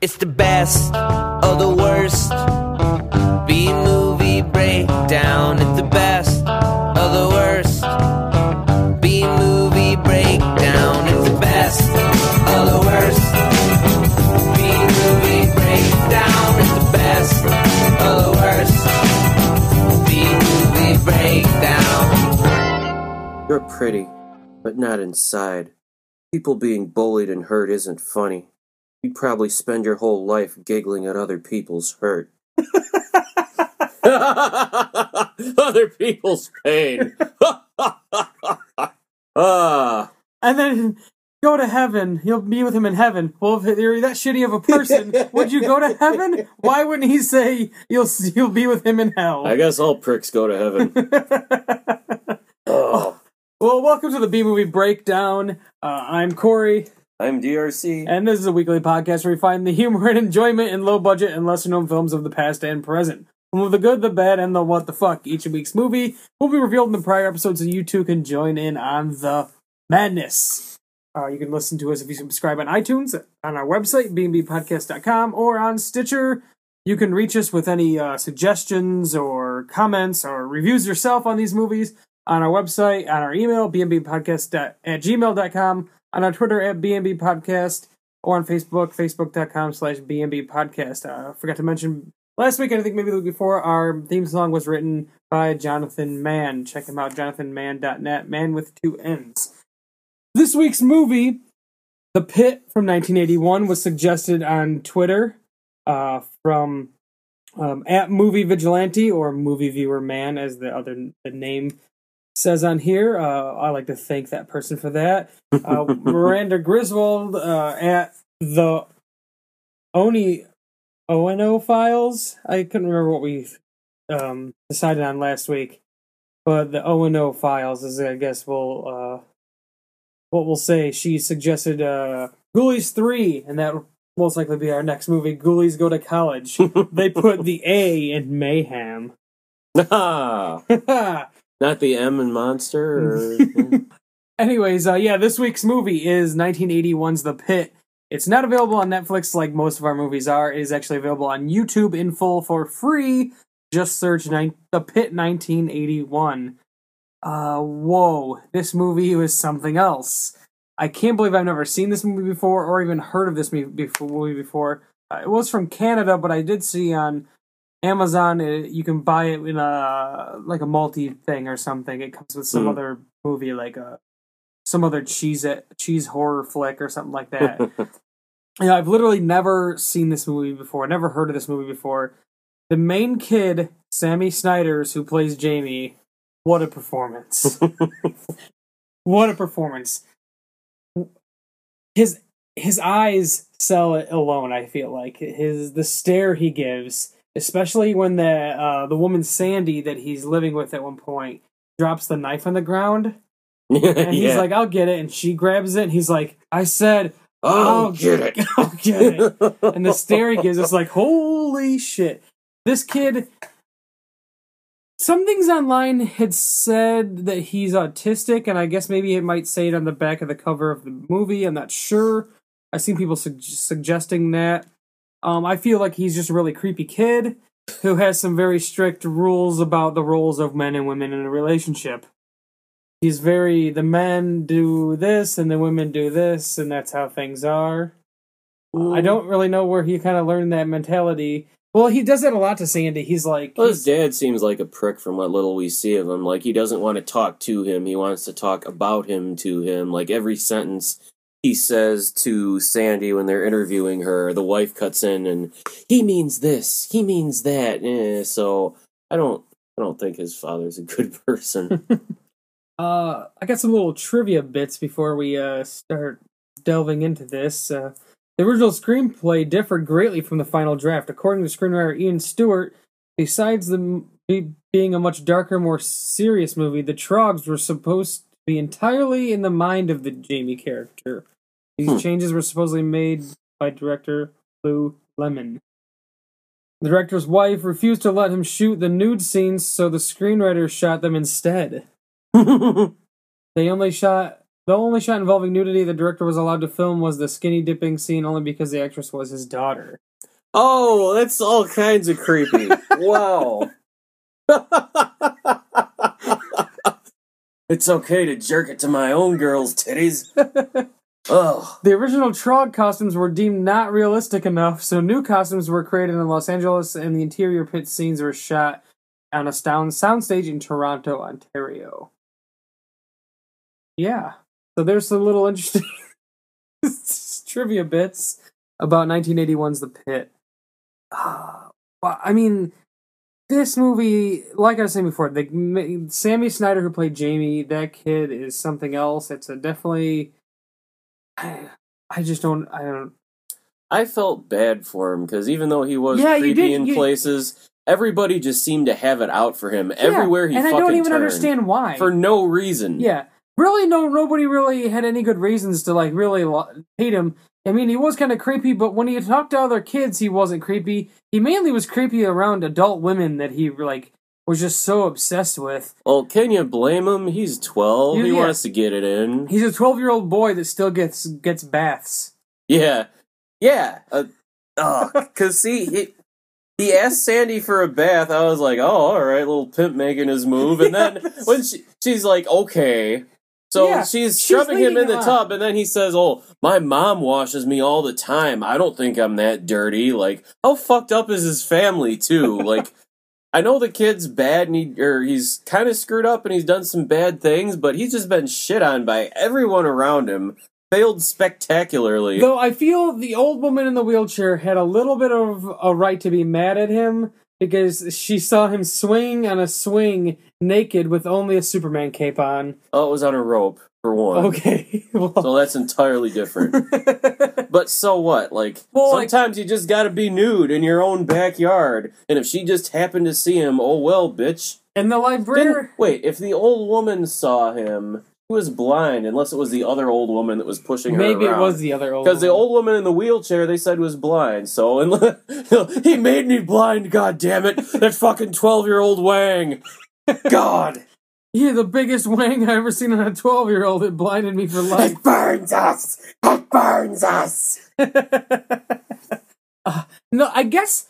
It's the best of the worst. B movie breakdown. It's the best of the worst. B movie breakdown. It's the best of the worst. B movie breakdown. It's the best of the worst. B movie breakdown. You're pretty, but not inside. People being bullied and hurt isn't funny. You'd probably spend your whole life giggling at other people's hurt. other people's pain. ah, And then go to heaven. You'll be with him in heaven. Well, if you're that shitty of a person, would you go to heaven? Why wouldn't he say you'll you'll be with him in hell? I guess all pricks go to heaven. oh, well, welcome to the B movie breakdown. Uh, I'm Corey, I'm DRC. and this is a weekly podcast where we find the humor and enjoyment in low budget and lesser known films of the past and present. From the good, the bad, and the what the fuck. Each week's movie will be revealed in the prior episodes, so you two can join in on the madness. Uh, you can listen to us if you subscribe on iTunes, on our website, bnbpodcast.com, or on Stitcher. You can reach us with any uh, suggestions or comments or reviews yourself on these movies on our website, on our email, bnbpodcast at gmail.com, on our Twitter at BNB Podcast or on Facebook, facebook.com slash bnbpodcast. Uh, I forgot to mention last week, and I think maybe the week before, our theme song was written by Jonathan Mann. Check him out, jonathanmann.net, man with two N's. This week's movie, The Pit from 1981, was suggested on Twitter uh, from um, at Movie Vigilante or Movie Viewer Man, as the other the name says on here. Uh, I like to thank that person for that. Uh, Miranda Griswold uh, at the Oni ONO files. I couldn't remember what we um, decided on last week, but the ONO files is, I guess, we'll uh, what we'll say. She suggested uh, Ghoulies three, and that most likely be our next movie. Ghoulies go to college. they put the A in mayhem. Ah, not the M and monster. Or... Anyways, uh, yeah, this week's movie is 1981's The Pit. It's not available on Netflix like most of our movies are. It is actually available on YouTube in full for free. Just search nine, The Pit 1981. Uh, whoa, this movie was something else. I can't believe I've never seen this movie before or even heard of this movie before. Movie before. Uh, it was from Canada, but I did see on Amazon uh you can buy it in a like a multi thing or something. It comes with some Hmm. other movie like a some other cheese cheese horror flick or something like that. Yeah, I've literally never seen this movie before. Never heard of this movie before. The main kid, Sammy Snyders, who plays Jamie, what a performance! what a performance! His his eyes sell it alone. I feel like his the stare he gives, especially when the uh, the woman Sandy that he's living with at one point drops the knife on the ground, and he's yeah. like, "I'll get it," and she grabs it, and he's like, "I said." "Oh, I'll get it, I'll get it. and the stare he gives us like holy shit. This kid some things online had said that he's autistic and i guess maybe it might say it on the back of the cover of the movie. I'm not sure. I've seen people sug- suggesting that um, i feel like he's just a really creepy kid who has some very strict rules about the roles of men and women in a relationship he's very the men do this and the women do this and that's how things are I don't really know where he kind of learned that mentality. Well, he does that a lot to Sandy. He's like, Well, his dad seems like a prick from what little we see of him. Like he doesn't want to talk to him; he wants to talk about him to him. Like every sentence he says to Sandy when they're interviewing her, the wife cuts in and he means this, he means that. Eh, so I don't, I don't think his father's a good person. uh, I got some little trivia bits before we uh start delving into this. Uh, the original screenplay differed greatly from the final draft, according to screenwriter Ian Stuart. Besides the being a much darker, more serious movie, the Trogs were supposed be entirely in the mind of the Jamie character. These Hmm. changes were supposedly made by director Lew Lehman. The director's wife refused to let him shoot the nude scenes, so the screenwriter shot them instead. They only shot The only shot involving nudity the director was allowed to film was the skinny dipping scene only because the actress was his daughter. Oh, that's all kinds of creepy. wow. it's okay to jerk it to my own girl's titties. Oh, The original Trog costumes were deemed not realistic enough, so new costumes were created in Los Angeles and the interior pit scenes were shot on a sound soundstage in Toronto, Ontario. Yeah. So there's some little interesting trivia bits about 1981's The Pit. Uh, well, I mean, this movie, like I was saying before, the Sammy Snyder who played Jamie, that kid is something else. It's a definitely. I, I just don't. I don't. I felt bad for him because even though he was Yeah, creepy did- in you- places, everybody just seemed to have it out for him everywhere he yeah, and I don't even turned understand why. for no reason. Yeah, really, no, nobody really had any good reasons to like really hate him. I mean, he was kind of creepy, but when he talked to other kids, he wasn't creepy. He mainly was creepy around adult women that he like was just so obsessed with. Well, can you blame him? He's twelve. Yeah, he yeah. wants to get it in. He's a twelve-year-old boy that still gets gets baths. Yeah, yeah. Uh, oh, cause see, he he asked Sandy for a bath. I was like, oh, all right, little pimp making his move. And then when she she's like, okay. So Yeah, she's she's shoving him in the tub, and then he says, "Oh, my mom washes me all the time. I don't think I'm that dirty." Like, how fucked up is his family too? Like, I know the kid's bad, and he or he's kind of screwed up, and he's done some bad things, but he's just been shit on by everyone around him. Failed spectacularly. Though I feel the old woman in the wheelchair had a little bit of a right to be mad at him because she saw him swing on a swing naked with only a Superman cape on. Oh, it was on a rope for one. Okay, well, So that's entirely different. but so what? Like Well, like- sometimes you just gotta be nude in your own backyard. And if she just happened to see him, oh well, bitch. and the librarian. wait, if the old woman saw him, he was blind, unless it was the other old woman that was pushing her Maybe it was the other old. Woman. Because the old woman in the wheelchair they said was blind. So and he made me blind. God damn it! That fucking twelve year old Wang. God, yeah, the biggest wang I ever seen on a twelve-year-old. It blinded me for life. it burns us. It burns us. Uh, no, I guess,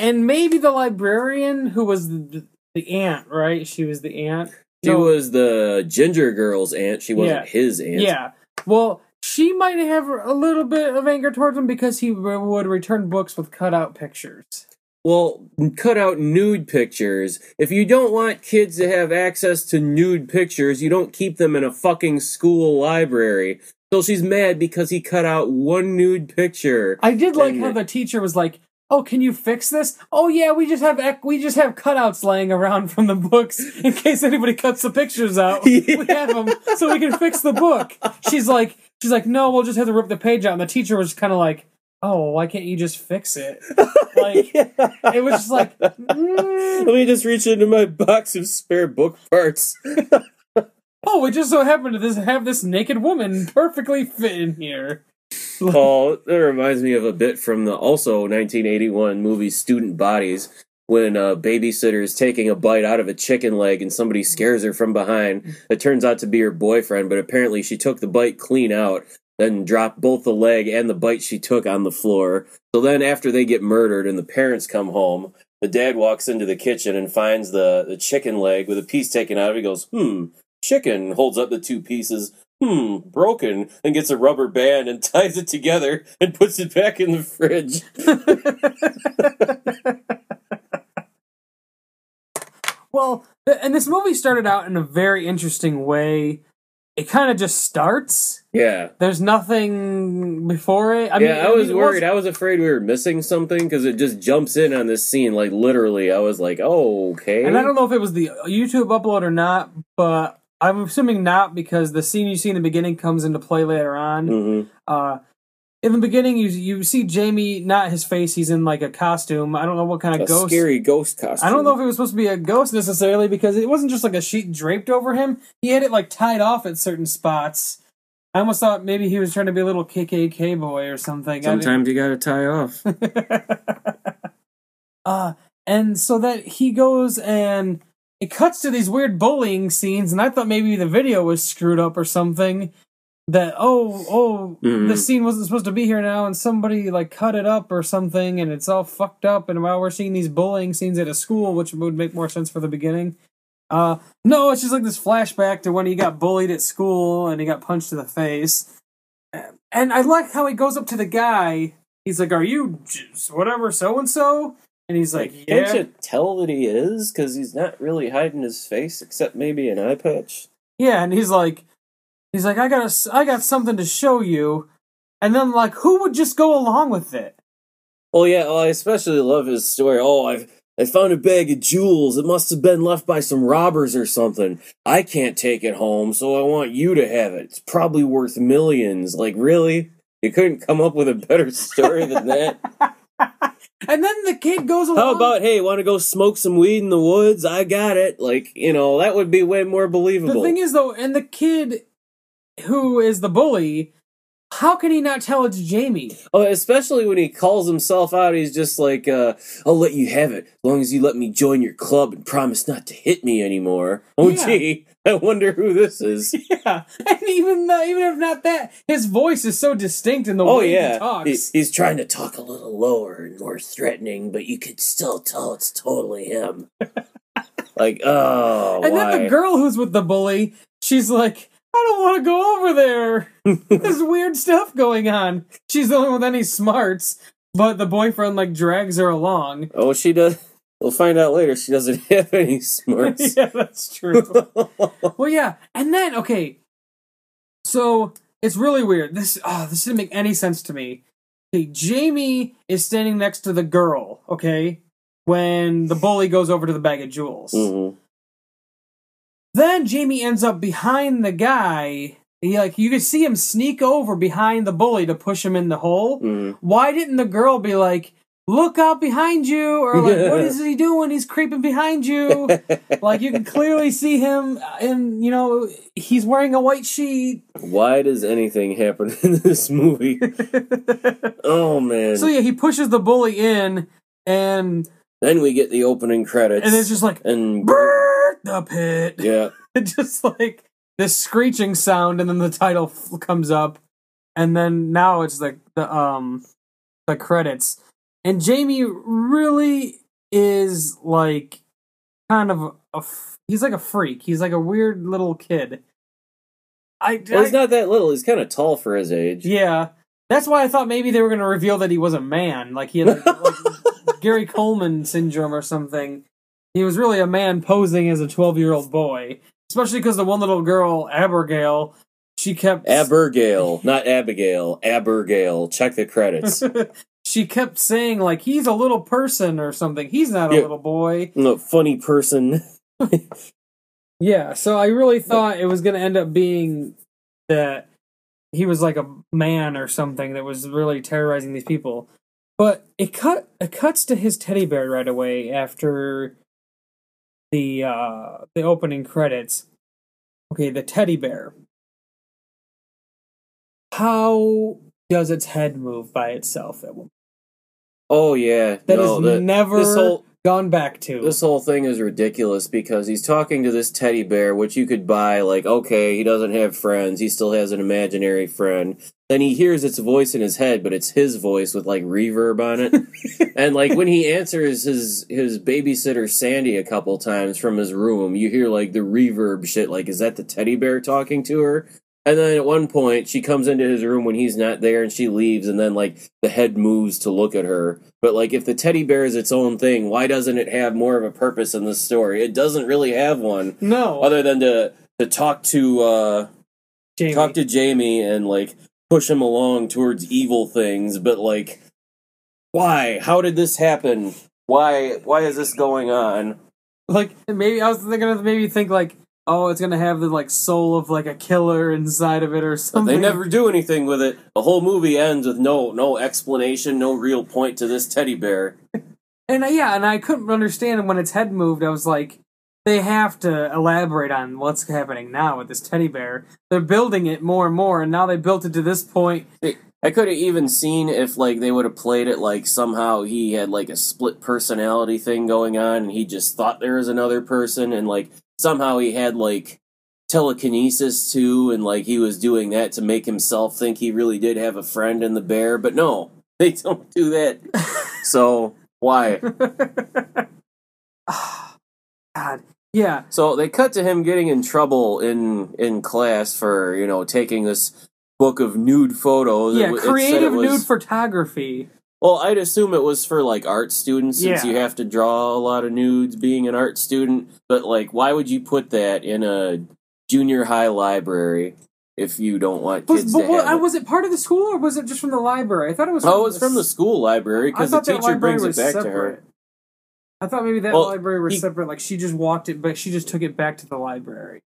and maybe the librarian who was the, the aunt, right? She was the aunt. She No, was the ginger girl's aunt. She wasn't Yeah. his aunt. Yeah. Well, she might have a little bit of anger towards him because he would return books with cutout pictures. Well, cut out nude pictures. If you don't want kids to have access to nude pictures, you don't keep them in a fucking school library. So she's mad because he cut out one nude picture. I did like And- how the teacher was like, "Oh, can you fix this? Oh yeah, we just have ec- we just have cutouts laying around from the books in case anybody cuts the pictures out. We have them so we can fix the book." She's like, she's like, "No, we'll just have to rip the page out." And the teacher was kind of like, "Oh, why can't you just fix it?" Like it was just like, mm, Let me just reach into my box of spare book parts. "Oh, we just so happened to this have this naked woman perfectly fit in here." Paul, that reminds me of a bit from the also 1981 movie Student Bodies when a babysitter is taking a bite out of a chicken leg and somebody scares her from behind. It turns out to be her boyfriend, but apparently she took the bite clean out, then dropped both the leg and the bite she took on the floor. So then after they get murdered and the parents come home, the dad walks into the kitchen and finds the, the chicken leg with a piece taken out of it. He goes, hmm, chicken, holds up the two pieces hmm, broken, and gets a rubber band and ties it together and puts it back in the fridge. Well, and this movie started out in a very interesting way. It kind of just starts. Yeah. There's nothing before it. I mean, yeah, I was mean, worried. I was afraid we were missing something because it just jumps in on this scene. Like, literally, I was like, oh, okay. And I don't know if it was the YouTube upload or not, but I'm assuming not because the scene you see in the beginning comes into play later on. Mhm. Uh, in the beginning, you you see Jamie, not his face. He's in like a costume. I don't know what kind of A ghost. scary ghost costume. I don't know if it was supposed to be a ghost necessarily because it wasn't just like a sheet draped over him. He had it like tied off at certain spots. I almost thought maybe he was trying to be a little KKK boy or something. Sometimes you gotta tie off. uh, and so that he goes and it cuts to these weird bullying scenes, and I thought maybe the video was screwed up or something. That oh oh Mhm. the scene wasn't supposed to be here now and somebody like cut it up or something and it's all fucked up and while we're seeing these bullying scenes at a school which would make more sense for the beginning uh no it's just like this flashback to when he got bullied at school and he got punched in the face and i like how he goes up to the guy he's like are you whatever so and so and he's like Like, yeah can't you tell that he is? Because he's not really hiding his face, except maybe an eye patch. Yeah, and he's like, he's like, I got a, I got something to show you, and then like, who would just go along with it? Well, yeah, well, I especially love his story. Oh, I've I found a bag of jewels. It must have been left by some robbers or something. I can't take it home, so I want you to have it. It's probably worth millions. Like, really? You couldn't come up with a better story than that? And then the kid goes along. How about, hey, want to go smoke some weed in the woods? I got it. Like, you know, that would be way more believable. the thing is though, and the kid who is the bully, how can he not tell it's Jamie? Oh, especially when he calls himself out, he's just like, uh, I'll let you have it, as long as you let me join your club and promise not to hit me anymore. Oh, Yeah. gee, I wonder who this is. Yeah, and even though, even if not that, his voice is so distinct in the Oh, way he yeah. talks. He- he's trying to talk a little lower and more threatening, but you could still tell it's totally him. like, oh, and why? then the girl who's with the bully, she's like, I don't want to go over there. There's weird stuff going on. She's the only one with any smarts, but the boyfriend like drags her along. oh, she does. We'll find out later. She doesn't have any smarts. yeah, that's true. well, yeah, and then okay, so it's really weird. This oh, this didn't make any sense to me. Okay, Jamie is standing next to the girl. Okay, when the bully goes over to the bag of jewels. Mhm. Then Jamie ends up behind the guy. He like you can see him sneak over behind the bully to push him in the hole. Mhm. Why didn't the girl be like, "Look out behind you," or like, "What is he doing? He's creeping behind you." like you can clearly see him, and you know he's wearing a white sheet. Why does anything happen in this movie? Oh man! so yeah, he pushes the bully in, and then we get the opening credits, and it's just like and "Brrr, the pit. yeah, It just like this screeching sound, and then the title f- comes up, and then now it's like the um the credits, and Jamie really is like kind of a f- he's like a freak. He's like a weird little kid. I, well, he's I- not that little. He's kind of tall for his age. yeah. That's why I thought maybe they were going to reveal that he was a man, like he had like, like Gary Coleman syndrome or something. He was really a man posing as a twelve-year-old boy, especially because the one little girl, Abigail, she kept Abigail, not Abigail. Abigail. Check the credits. she kept saying like he's a little person or something. He's not a Yeah. little boy. no, funny person. Yeah, so I really thought it was going to end up being that he was like a man or something that was really terrorizing these people. But it cut it cuts to his teddy bear right away after the uh the opening credits. Okay, the teddy bear. How does its head move by itself? That Oh yeah, is no, the- never whole gone back to. this whole thing is ridiculous because he's talking to this teddy bear, which you could buy. Like, okay, he doesn't have friends. He still has an imaginary friend. Then he hears its voice in his head, but it's his voice with like reverb on it. and like when he answers his his babysitter Sandy a couple times from his room, you hear like the reverb shit. Like, is that the teddy bear talking to her? And then at one point, she comes into his room when he's not there, and she leaves. And then like the head moves to look at her. But like, if the teddy bear is its own thing, why doesn't it have more of a purpose in this story? It doesn't really have one, no, other than to to talk to uh Jamie. talk to Jamie and like push him along towards evil things, but like why? How did this happen? Why why is this going on? like maybe I was thinking of maybe think like oh it's gonna have the like soul of like a killer inside of it or something. they never do anything with it. The whole movie ends with no no explanation, no real point to this teddy bear. and uh, yeah, and I couldn't understand when its head moved. I was like, they have to elaborate on what's happening now with this teddy bear. They're building it more and more, and now they built it to this point. I could have even seen if like they would have played it like somehow he had like a split personality thing going on and he just thought there was another person and like somehow he had like telekinesis too, and like he was doing that to make himself think he really did have a friend in the bear. But no, they don't do that. so why? God, yeah, So they cut to him getting in trouble in in class for you know taking this book of nude photos. Yeah, it said it creative was- nude photography. Well, I'd assume it was for like art students since Yeah. you have to draw a lot of nudes being an art student. But like, why would you put that in a junior high library if you don't want Was, kids but to what, have was it part of the school or was it just from the library? I thought it was. Oh, it's from the school library because the teacher brings it back to separate. her. I thought maybe that Well, library was he- separate. Like she just walked it, but she just took it back to the library.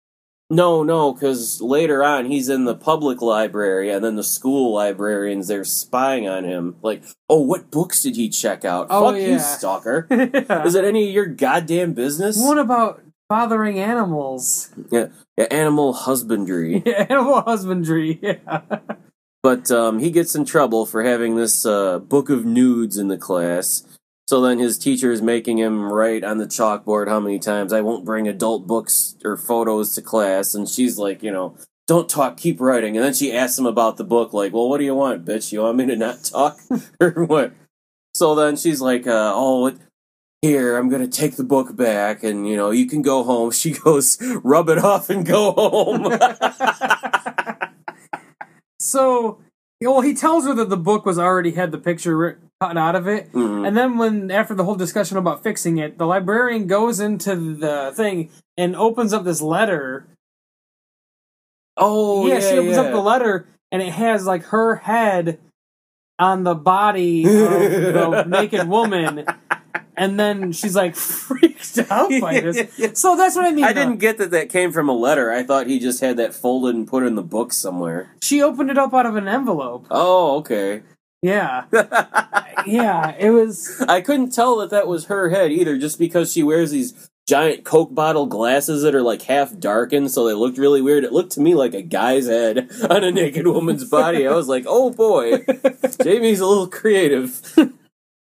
No, no, because later on he's in the public library, and then the school librarians they're spying on him. Like, oh, what books did he check out? Oh, Fuck you, stalker. Yeah. Is it any of your goddamn business? What about fathering animals? Yeah, animal husbandry. Yeah, Animal husbandry. Yeah. But um, he gets in trouble for having this uh, book of nudes in the class. So then his teacher is making him write on the chalkboard how many times I won't bring adult books or photos to class. And she's like, you know, don't talk, keep writing. And then she asks him about the book, like, well, what do you want, bitch? You want me to not talk or what? So then she's like, uh, oh, here, I'm going to take the book back and, you know, you can go home. She goes, rub it off and go home. So, well, he tells her that the book was already had the picture cut out of it. Mhm. And then when after the whole discussion about fixing it, the librarian goes into the thing and opens up this letter. Oh, yeah, yeah, she opens yeah. up the letter and it has like her head on the body of the naked woman. And then she's like freaked out by this. So that's what I mean. I didn't get that that came from a letter. I thought he just had that folded and put in the book somewhere. She opened it up out of an envelope. Oh, okay. Yeah. Yeah, it was I couldn't tell that that was her head either, just because she wears these giant Coke bottle glasses that are like half darkened, so they looked really weird. It looked to me like a guy's head on a naked woman's body. I was like, oh boy, Jamie's a little creative.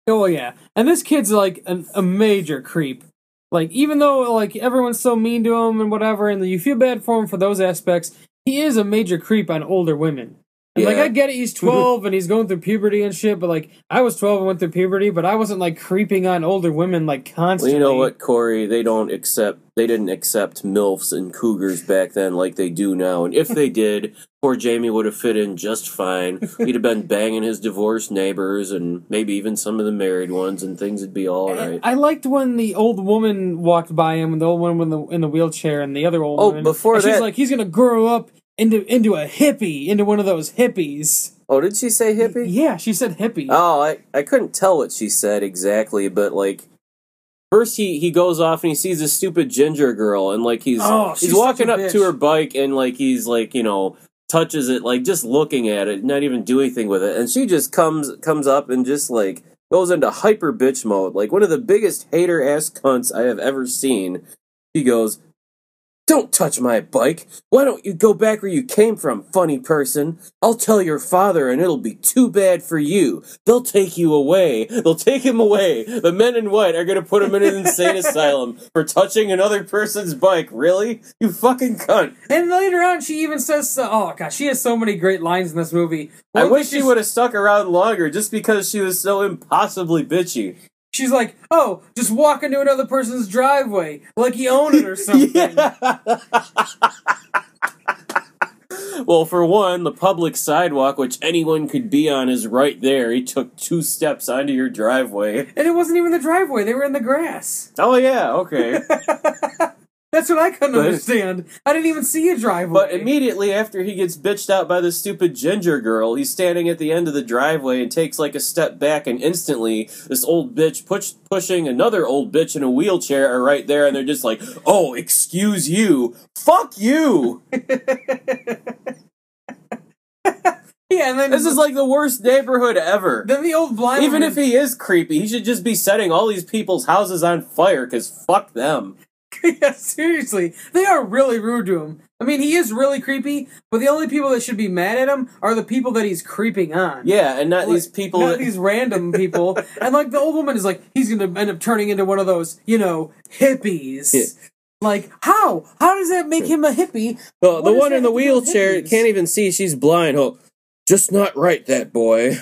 Oh yeah, and this kid's like an, a major creep. Like even though like everyone's so mean to him and whatever, and you feel bad for him for those aspects, he is a major creep on older women. And like I get it, he's twelve and he's going through puberty and shit, but like I was twelve and went through puberty, but I wasn't like creeping on older women like Well, constantly. you know what, Corey? They don't accept. They didn't accept milfs and cougars back then like they do now. And if they did, poor Jamie would have fit in just fine. He'd have been banging his divorced neighbors and maybe even some of the married ones, and things would be all right. I liked when the old woman walked by him, the old woman in the in the wheelchair, and the other old Oh, woman. before and she's like, he's gonna grow up into into a hippie, into one of those hippies. Oh, did she say hippie? Yeah, she said hippie. Oh, I, I couldn't tell what she said exactly, but like first he, he goes off and he sees this stupid ginger girl and like he's Oh, he's walking up to her bike and like he's like, you know, touches it, like just looking at it, not even doing anything with it. And she just comes comes up and just like goes into hyper bitch mode, like one of the biggest hater ass cunts I have ever seen. He goes, Don't touch my bike. Why don't you go back where you came from, funny person? I'll tell your father and it'll be too bad for you. They'll take you away. They'll take him away. The men in white are gonna put him in an insane asylum for touching another person's bike. Really? You fucking cunt. And later on, she even says, uh, "Oh gosh, she has so many great lines in this movie." I wish she would have stuck around longer just because she was so impossibly bitchy. She's like, "Oh, just walk into another person's driveway like you own it or something." well, for one, the public sidewalk, which anyone could be on, is right there. He took two steps onto your driveway. And it wasn't even the driveway; they were in the grass. Oh, yeah, okay. That's what I couldn't But- understand. I didn't even see a driveway. But immediately after he gets bitched out by the stupid ginger girl, he's standing at the end of the driveway and takes like a step back, and instantly this old bitch push, pushing another old bitch in a wheelchair are right there, and they're just like, "Oh, excuse you, fuck you." yeah, and then This is like the worst neighborhood ever. then the old blind. Even woman- if he is creepy, he should just be setting all these people's houses on fire because fuck them. yeah, seriously, they are really rude to him. I mean, he is really creepy, but the only people that should be mad at him are the people that he's creeping on. Yeah, and not Like, these people. not that- these random people. and like the old woman is like, he's gonna end up turning into one of those, you know, hippies. Yeah. Like how? How does that make him a hippie? Well, What the one in the have to do with wheelchair can't even see. She's blind. Oh, just not right, that boy.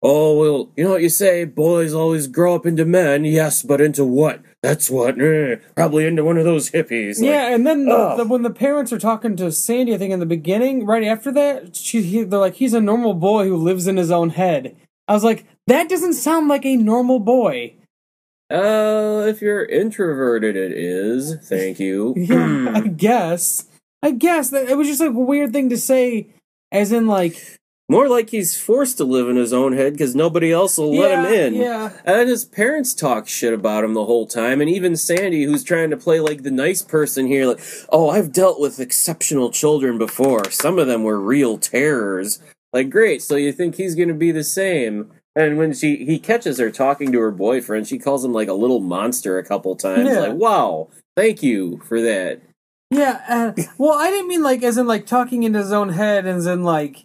Oh, well, you know what you say? Boys always grow up into men. Yes, but into what? That's what. eh, probably into one of those hippies. Like, yeah, and then the, the, when the parents are talking to Sandy, I think in the beginning, right after that, she he, they're like, "He's a normal boy who lives in his own head." I was like, "That doesn't sound like a normal boy." Uh, if you're introverted, it is. Thank you. Yeah, I guess. I guess that it was just like a weird thing to say, as in like More like he's forced to live in his own head because nobody else will let him in. yeah. And his parents talk shit about him the whole time, and even Sandy, who's trying to play like the nice person here, like, oh, I've dealt with exceptional children before. Some of them were real terrors. Like, great, so you think he's gonna be the same? And when she he catches her talking to her boyfriend, she calls him like a little monster a couple times. Yeah. Like, wow, thank you for that. Yeah, uh, well, I didn't mean like as in like talking in his own head, as in like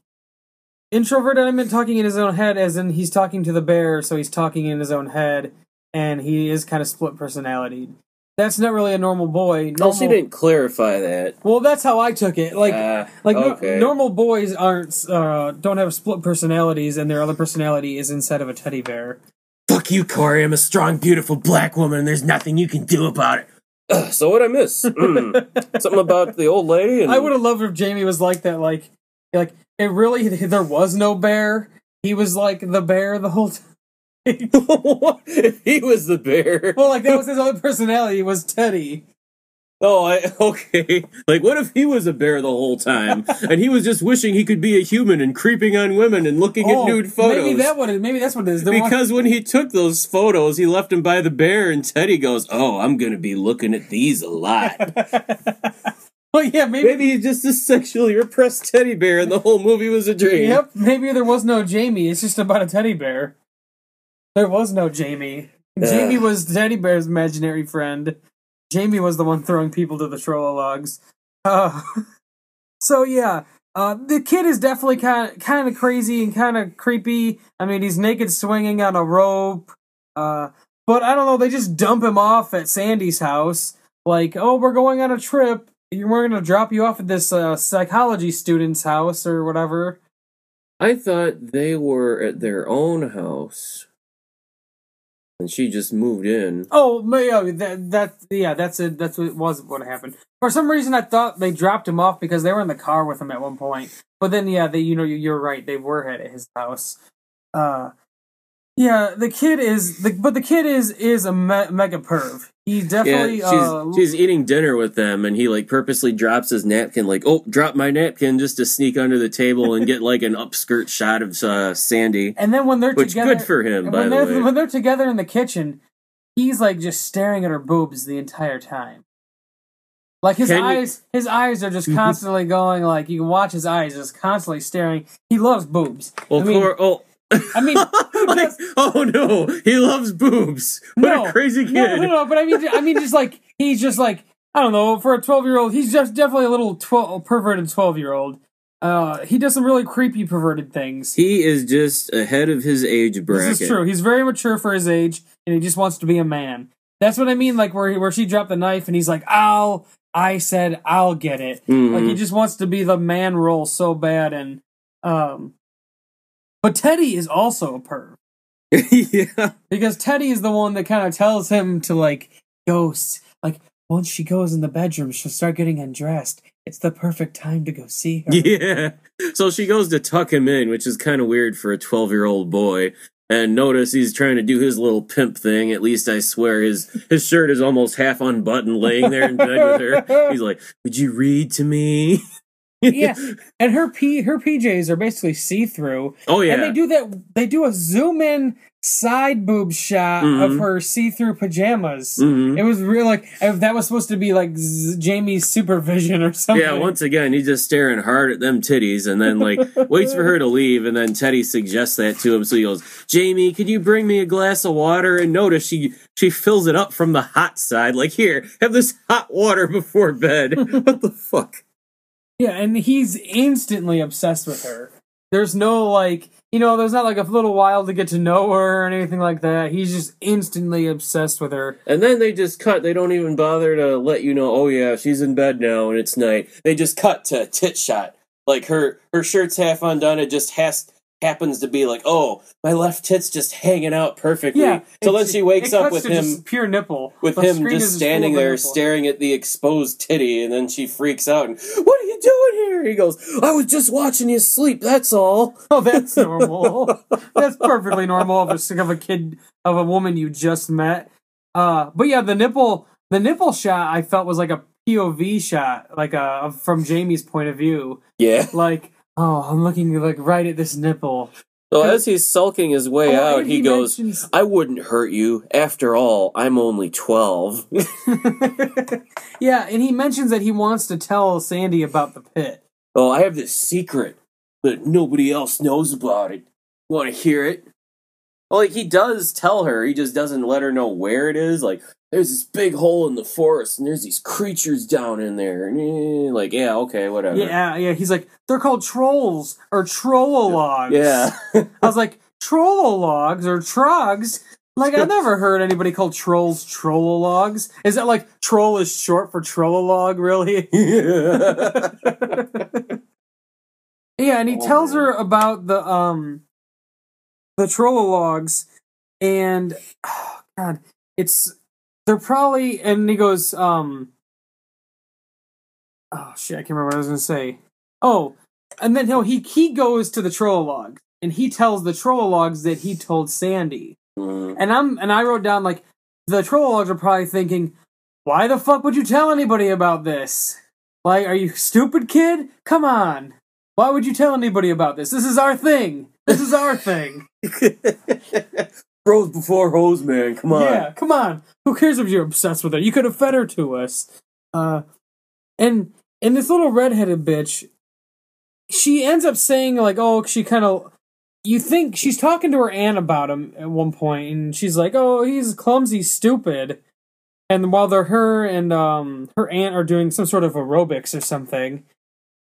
introverted. I meant talking in his own head, as in he's talking to the bear, so he's talking in his own head, and he is kind of split personality. That's not really a normal boy. Well, Normal, she didn't clarify that. Well, that's how I took it. Like, Ah, like no- normal boys aren't uh, don't have split personalities, and their other personality is inside of a teddy bear. Fuck you, Corey. I'm a strong, beautiful black woman, and there's nothing you can do about it. Ugh, so what I miss? Mm. Something about the old lady. And I would have loved if Jamie was like that. Like, like it really there was no bear. He was like the bear the whole time. He was the bear. Well, like that was his other personality was Teddy. Oh, I okay. Like, what if he was a bear the whole time, and he was just wishing he could be a human and creeping on women and looking Oh, at nude photos? Maybe that one. maybe that's what it is. The one- because when he took those photos, he left him by the bear, and Teddy goes, "Oh, I'm gonna be looking at these a lot." well, yeah, maybe. Maybe he's just a sexually repressed teddy bear, and the whole movie was a dream. Yep, maybe there was no Jamie. It's just about a teddy bear. There was no Jamie. Ugh. Jamie was Teddy Bear's imaginary friend. Jamie was the one throwing people to the trolologs. Uh, so yeah, uh, the kid is definitely kind of kind of crazy and kind of creepy. I mean, he's naked swinging on a rope. Uh, but I don't know. They just dump him off at Sandy's house. Like, oh, we're going on a trip. We're gonna drop you off at this uh, psychology student's house or whatever. I thought they were at their own house, and she just moved in. Oh, yeah, that that yeah, that's it. That's what was what happened. For some reason, I thought they dropped him off because they were in the car with him at one point. But then, yeah, they you know you're right. They were at his house. Uh, yeah, the kid is the but the kid is is a me- mega perv. He definitely yeah, she's uh, she's eating dinner with them, and he like purposely drops his napkin, like, "Oh, drop my napkin," just to sneak under the table and get like an upskirt shot of uh, Sandy. and then when they're Which together, good for him, by the way. when they're together in the kitchen, he's like just staring at her boobs the entire time. Like his Can you- eyes, his eyes are just constantly going. Like you can watch his eyes just constantly staring. He loves boobs. Well, I mean, Cor- oh. I mean, like, oh no, he loves boobs. What no, a crazy kid! No, no, no. But I mean, I mean, just like he's just like I don't know. For a twelve-year-old, he's just definitely a little twelve perverted twelve-year-old. Uh, he does some really creepy perverted things. He is just ahead of his age bracket. This is true. He's very mature for his age, and he just wants to be a man. That's what I mean. Like where where she dropped the knife, and he's like, "I'll." I said, "I'll get it." Mhm. Like he just wants to be the man role so bad, and um. But Teddy is also a perv yeah. because Teddy is the one that kind of tells him to like ghosts. Like once she goes in the bedroom, she'll start getting undressed. It's the perfect time to go see her. Yeah. So she goes to tuck him in, which is kind of weird for a 12 year old boy. And notice he's trying to do his little pimp thing. At least I swear his his shirt is almost half unbuttoned, laying there in bed with her. He's like, "Would you read to me?" Yeah, and her p her PJs are basically see through. Oh yeah. And they do that. They do a zoom in side boob shot of Mhm. her see through pajamas. Mhm. It was real like that was supposed to be like Z- Jamie's supervision or something. Yeah, once again, he's just staring hard at them titties and then, like, waits for her to leave. And then Teddy suggests that to him. So he goes, Jamie, could you bring me a glass of water? And notice she, she fills it up from the hot side. Like, here, have this hot water before bed. what the fuck? Yeah, and he's instantly obsessed with her. There's no like, you know, there's not like a little while to get to know her or anything like that. He's just instantly obsessed with her. And then they just cut. They don't even bother to let you know. Oh yeah, she's in bed now and it's night. They just cut to a tit shot. Like her her shirt's half undone. It just has happens to be like, oh, my left tit's just hanging out perfectly. Yeah. So then she wakes up with him pure nipple. with The him just standing there nipple. staring at the exposed titty, and then she freaks out and, "What are you doing here?" He goes, "I was just watching you sleep. That's all." Oh, that's normal. that's perfectly normal of a of a kid of a woman you just met. Uh, but yeah, the nipple the nipple shot I felt was like a POV shot, like a from Jamie's point of view. Yeah. Like, oh, I'm looking like right at this nipple. So as he's sulking his way Oh, out, and he, goes, mentions- "I wouldn't hurt you. After all, I'm only 12. yeah, and he mentions that he wants to tell Sandy about the pit. oh, I have this secret, but nobody else knows about it. Want to hear it?" Well, like he does tell her, he just doesn't let her know where it is. Like, there's this big hole in the forest, and there's these creatures down in there. And eh, like, yeah, okay, whatever. Yeah, yeah. He's like, they're called trolls or trollologs. Yeah. I was like, trollologs or trogs? Like, I've never heard anybody call trolls trollologs. Is that like troll is short for trollolog, really? yeah, and he Oh, tells man. her about the um the trollologs and oh god, it's they're probably and he goes, um Oh shit, I can't remember what I was gonna say. Oh, and then no, he he goes to the trollologs and he tells the trollologs that he told Sandy. Mm. And I'm and I wrote down like the trollologs are probably thinking, why the fuck would you tell anybody about this? Like, are you stupid, kid? Come on. Why would you tell anybody about this? This is our thing. This is our thing. Bros before hoes, man. Come on. Yeah, come on. Who cares if you're obsessed with her? You could have fed her to us. Uh, and and this little redheaded bitch, she ends up saying like, oh, she kind of. You think she's talking to her aunt about him at one point, and she's like, "Oh, he's clumsy, stupid." And while they're her and um her aunt are doing some sort of aerobics or something,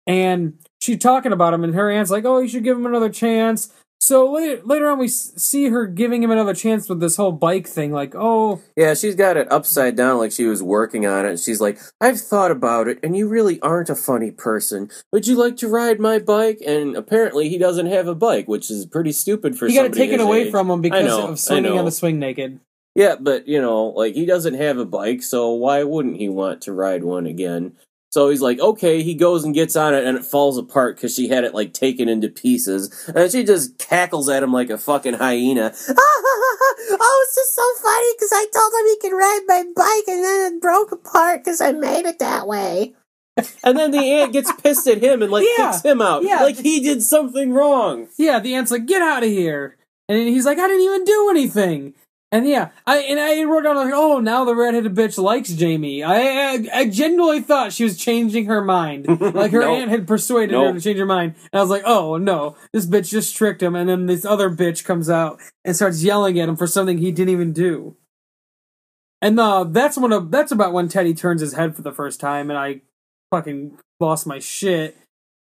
and she's talking about him, and her aunt's like, "Oh, you should give him another chance." So later, later on, we see her giving him another chance with this whole bike thing. Like, oh, Yeah, she's got it upside down like she was working on it. She's like, I've thought about it, and you really aren't a funny person. Would you like to ride my bike? And apparently he doesn't have a bike, which is pretty stupid for he got it taken away age. from him because know, of swinging on the swing naked. Yeah, but, you know, like, he doesn't have a bike, so why wouldn't he want to ride one again? So he's like, okay, he goes and gets on it, and it falls apart because she had it, like, taken into pieces. And she just cackles at him like a fucking hyena. oh, it's just so funny because I told him he could ride my bike and then it broke apart because I made it that way. And then the aunt gets pissed at him and, like, Yeah, kicks him out. yeah. Like he did something wrong. Yeah, the aunt's like, "Get out of here!" And he's like, "I didn't even do anything." And yeah, I and I wrote down like, "Oh, now the redheaded bitch likes Jamie." I I, I genuinely thought she was changing her mind, like her Nope. aunt had persuaded her to change her mind. And I was like, "Oh no, this bitch just tricked him." And then this other bitch comes out and starts yelling at him for something he didn't even do. And uh, that's when uh, that's about when Teddy turns his head for the first time, and I fucking lost my shit.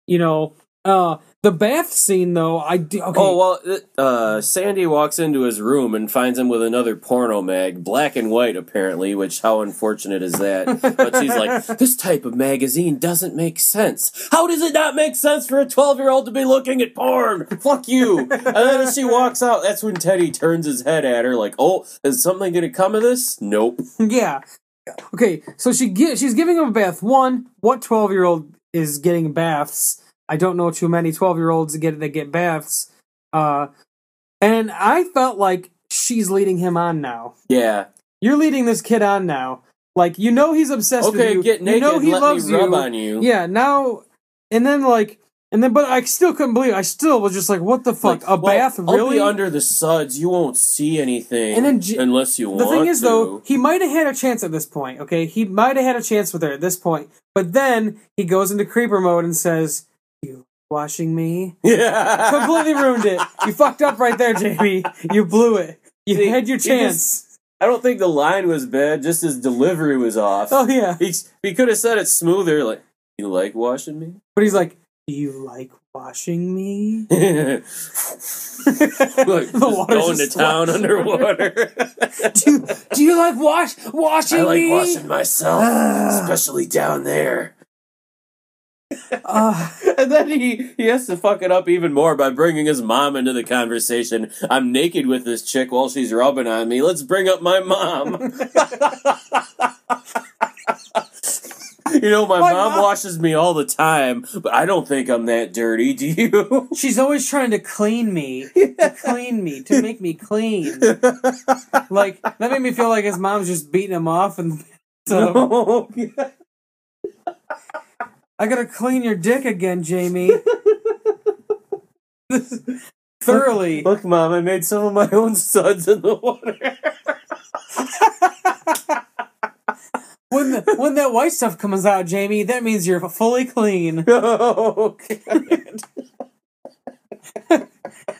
You know, uh, the bath scene though, I do. Okay, Oh well, uh, Sandy walks into his room and finds him with another porno mag, black and white apparently. Which how unfortunate is that? But she's like, this type of magazine doesn't make sense. How does it not make sense for a twelve-year-old to be looking at porn? Fuck you! And then as she walks out, that's when Teddy turns his head at her, like, oh, is something gonna come of this? Nope. Yeah. Okay, so she gi- she's giving him a bath. One, what twelve year old is getting baths? I don't know too many twelve year olds that get that get baths. Uh, and I felt like she's leading him on now. Yeah. You're leading this kid on now. Like you know he's obsessed with Okay, you. get naked. You know he loves you. on you. Yeah. Now and then like and then but I still couldn't believe. It. I still was just like, what the fuck? Like, a well, bath? Really? under the suds. You won't see anything, And then J- unless you The want. The thing is, to. though, he might have had a chance at this point. Okay, he might have had a chance with her at this point, but then he goes into creeper mode and says, "You washing me?" yeah, Completely ruined it. You fucked up right there, Jamie. You blew it. You See, had your chance. I don't think the line was bad. Just his delivery was off. Oh yeah, He he could have said it smoother. Like, you like washing me? but he's like, Do you like washing me? Look, The water's going to town underwater. do, you, do you like wash washing I like me? washing myself, Ah. especially down there. Uh, And then he, he has to fuck it up even more by bringing his mom into the conversation. I'm naked with this chick while she's rubbing on me. Let's bring up my mom. you know, my, My mom, mom- washes me all the time, but I don't think I'm that dirty. Do you? she's always trying to clean me, to clean me, to make me clean. Like that made me feel like his mom's just beating him off, and so No. I gotta clean your dick again, Jamie. Thoroughly. Look, mom, I made some of my own suds in the water. When the, when that white stuff comes out, Jamie, that means you're fully clean. oh.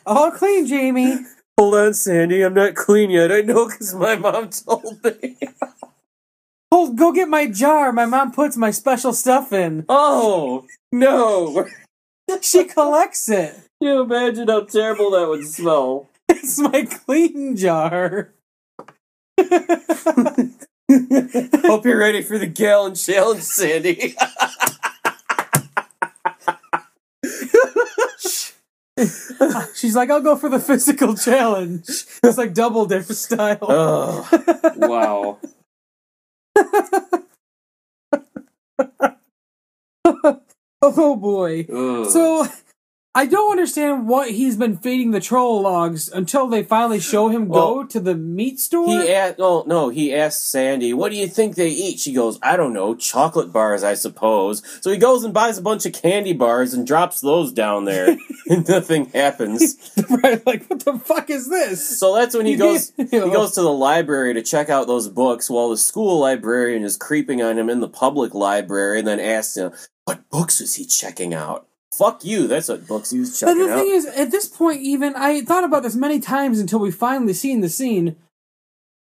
All clean, Jamie. Hold on, Sandy. I'm not clean yet. I know because my mom told me. Hold, go get my jar. My mom puts my special stuff in. Oh, no. She collects it. Can you imagine how terrible that would smell? It's my clean jar. Hope you're ready for the gallon challenge, Sandy. She's like, I'll go for the physical challenge. It's like double dip style. oh, wow. oh boy. Ugh. So I don't understand what he's been feeding the troll logs until they finally show him go to the meat store. He asked, oh no, he asked Sandy, what do you think they eat? She goes, I don't know, chocolate bars, I suppose. So he goes and buys a bunch of candy bars and drops those down there, and nothing happens. right, like what the fuck is this? So that's when he goes, he goes to the library to check out those books while the school librarian is creeping on him in the public library and then asks him, what books is he checking out? Fuck you, that's what books was But the out. thing is, at this point, even I thought about this many times until we finally seen the scene.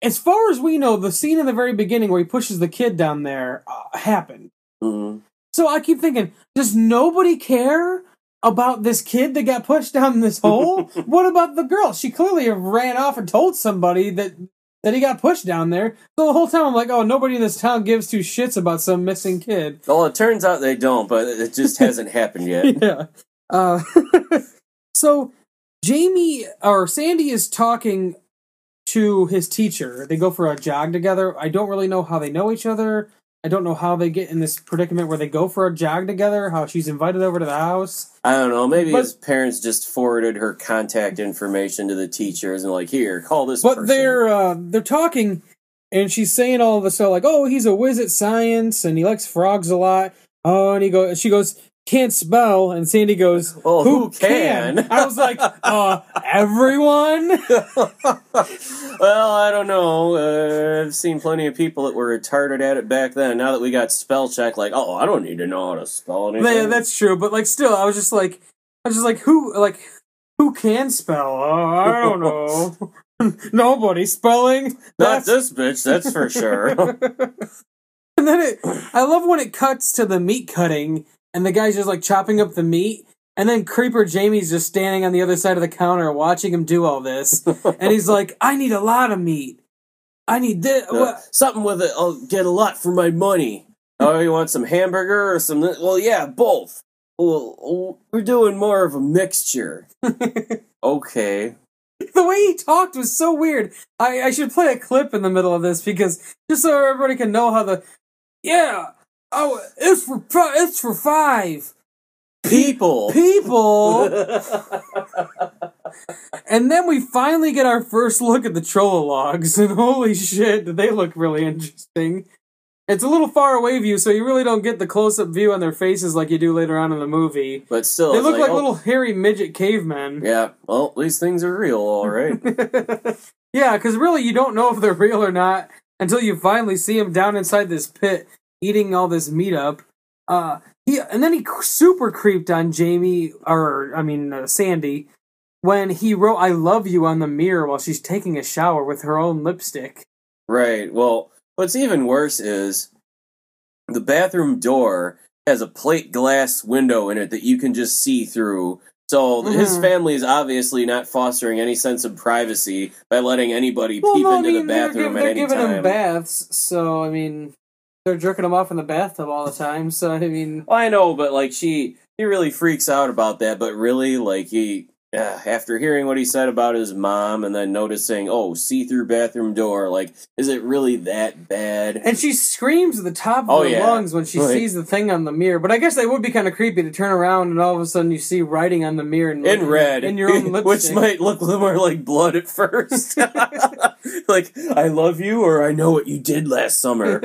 As far as we know, the scene in the very beginning where he pushes the kid down there uh, happened. Mhm. So I keep thinking, does nobody care about this kid that got pushed down this hole? what about the girl? She clearly ran off and told somebody that that he got pushed down there. So the whole time I'm like, oh, nobody in this town gives two shits about some missing kid. Well, it turns out they don't, but it just hasn't happened yet. yeah. Uh, so Jamie or Sandy is talking to his teacher. They go for a jog together. I don't really know how they know each other. I don't know how they get in this predicament where they go for a jog together. How she's invited over to the house. I don't know. Maybe But- his parents just forwarded her contact information to the teachers and like, here, call this. But person. they're uh, they're talking, and she's saying all of this stuff like, "Oh, he's a whiz at science, and he likes frogs a lot." Oh, and he goes, she goes, "Can't spell," and Sandy goes, Well, "Who, who can?" I was like, "Uh, everyone." well, I don't know. Uh, I've seen plenty of people that were retarded at it back then. Now that we got spell check, like, oh, I don't need to know how to spell anything. Yeah, that's true, but like, still, I was just like, I was just like, who, like, who can spell? Oh, I don't know. Nobody spelling. not That's- this bitch. That's for sure. and then it, I love when it cuts to the meat cutting, and the guy's just like chopping up the meat, and then Creeper Jamie's just standing on the other side of the counter watching him do all this, and he's like, "I need a lot of meat. I need this." Uh, something with it. I'll get a lot for my money. Oh, you want some hamburger or some? Well, yeah, both. Well, we're doing more of a mixture. okay. the way he talked was so weird. I, I should play a clip in the middle of this because just so everybody can know how the yeah. Oh, it's for it's for five People. people. And then we finally get our first look at the Trollogs, and holy shit, they look really interesting. It's a little far away view, so you really don't get the close up view on their faces like you do later on in the movie. but still, They look like, oh, little hairy midget cavemen. Yeah. Well, these things are real, all right. yeah, because really you don't know if they're real or not until you finally see them down inside this pit eating all this meat up. Uh, he and then he super creeped on Jamie, or I mean uh, Sandy, when he wrote "I love you" on the mirror while she's taking a shower with her own lipstick. right. Well, what's even worse is the bathroom door has a plate glass window in it that you can just see through. So his Mhm. family is obviously not fostering any sense of privacy by letting anybody Well, peep no, I into mean, the they're, bathroom at they're any giving time. him baths, so I mean, they're jerking him off in the bathtub all the time. So I mean, Well, I know, but like she, he really freaks out about that. But really, like he, uh, after hearing what he said about his mom, and then noticing, oh, see-through bathroom door, like, is it really that bad? and she screams at the top of Oh, her yeah. lungs when she Like- sees the thing on the mirror. But I guess that would be kind of creepy to turn around and all of a sudden you see writing on the mirror in, In red, in your own lipstick, which might look a little more like blood at first. like, I love you, or I know what you did last summer.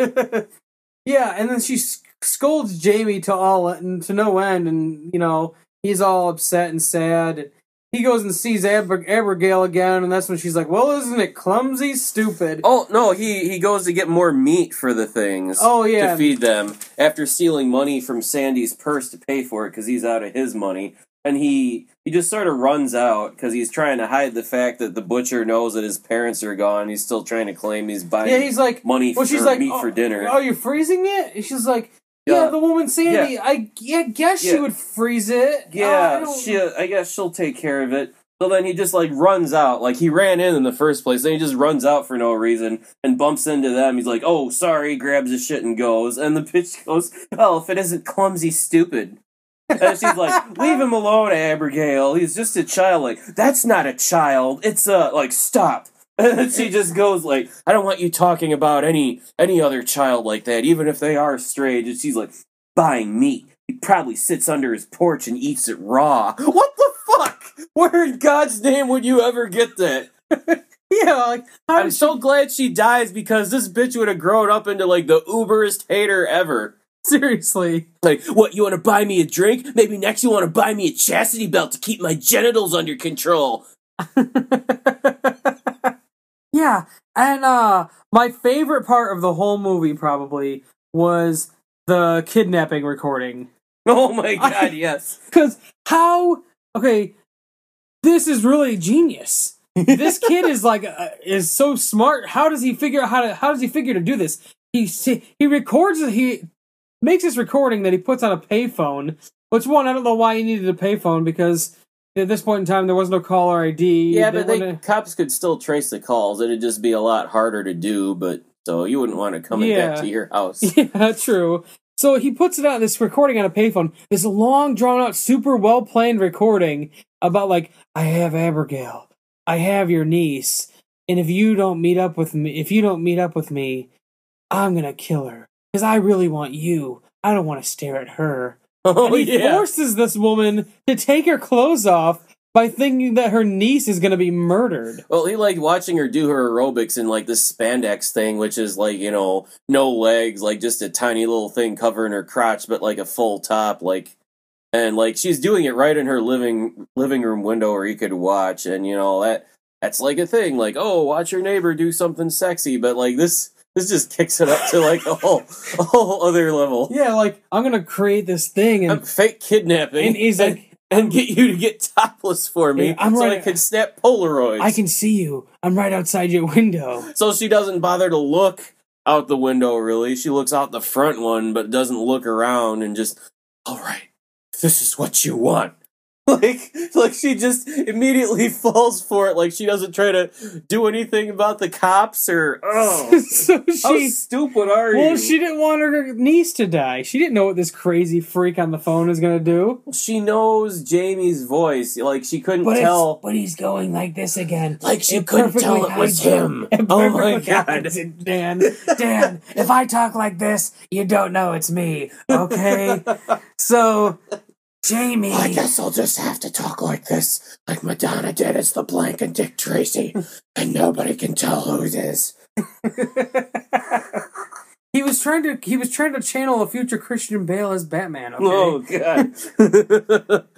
Yeah, and then she scolds Jamie to all and to no end, and you know he's all upset and sad. And he goes and sees Aber- Abigail again, and that's when she's like, "Well, isn't it clumsy, stupid?" Oh no, he he goes to get more meat for the things. Oh, yeah. to feed them after stealing money from Sandy's purse to pay for it because he's out of his money, and he he just sort of runs out because he's trying to hide the fact that the butcher knows that his parents are gone. He's still trying to claim he's buying Yeah, he's like, money well, she's like, meat oh, for dinner. Are you freezing it? And she's like, yeah, Yeah. the woman Sandy. I yeah, guess she would freeze it. Uh, I yeah, she I guess she'll take care of it. So then he just like runs out, like he ran in in the first place. Then he just runs out for no reason and bumps into them. He's like, "Oh, sorry," grabs his shit and goes. And the bitch goes, "Oh, if it isn't clumsy, stupid." And she's like, "Leave him alone, Abigail. He's just a child." Like, that's not a child. It's a like, stop. And she just goes like, "I don't want you talking about any any other child like that, even if they are strange." And she's like, "Buying meat. He probably sits under his porch and eats it raw." What the fuck? Where in God's name would you ever get that? yeah, like I'm so glad she dies because this bitch would have grown up into like the uberest hater ever. seriously? Like, what, you want to buy me a drink? Maybe next you want to buy me a chastity belt to keep my genitals under control. yeah, and uh my favorite part of the whole movie probably was the kidnapping recording. Oh my I- god, yes. Cuz how okay, this is really genius. this kid is like uh, is so smart. How does he figure out how to how does he figure to do this? He he records it. He makes this recording that he puts on a payphone. Which one? I don't know why he needed a payphone because at this point in time there was no caller ID. Yeah, but they, wouldn't- cops could still trace the calls. It'd just be a lot harder to do, but so you wouldn't want to come Yeah. back to your house. Yeah, true. So he puts it out this recording on a payphone. This long, drawn out, super well planned recording about like, I have Abigail, I have your niece, and if you don't meet up with me, if you don't meet up with me, I'm gonna kill her because I really want you. I don't want to stare at her. Oh and he yeah. forces this woman to take her clothes off by thinking that her niece is gonna be murdered. Well, he liked watching her do her aerobics in like this spandex thing, which is like you know no legs, like just a tiny little thing covering her crotch, but like a full top, like and like she's doing it right in her living living room window where he could watch, and you know that that's like a thing, like oh watch your neighbor do something sexy, but like this this just kicks it up to like a whole a whole other level. Yeah, like I'm gonna create this thing, I'm and fake kidnapping, and he's like, and get you to get topless for me, Yeah, I'm so I can snap Polaroids. I can see you. I'm right outside your window. So she doesn't bother to look out the window, really. She looks out the front one, but doesn't look around and just, all right, this is what you want. Like, like she just immediately falls for it. Like she doesn't try to do anything about the cops or, oh, so how she, stupid are you? well, she didn't want her niece to die. She didn't know what this crazy freak on the phone is gonna do. She knows Jamie's voice. Like she couldn't but tell. but he's going like this again. Like she It couldn't tell it was hides him. It Oh my god. Dan, Dan, if I talk like this, you don't know it's me, okay? so, Jamie. Oh, I guess I'll just have to talk like this, like Madonna did as the blank and Dick Tracy, and nobody can tell who it is. he was trying to he was trying to channel a future Christian Bale as Batman, okay? Oh god.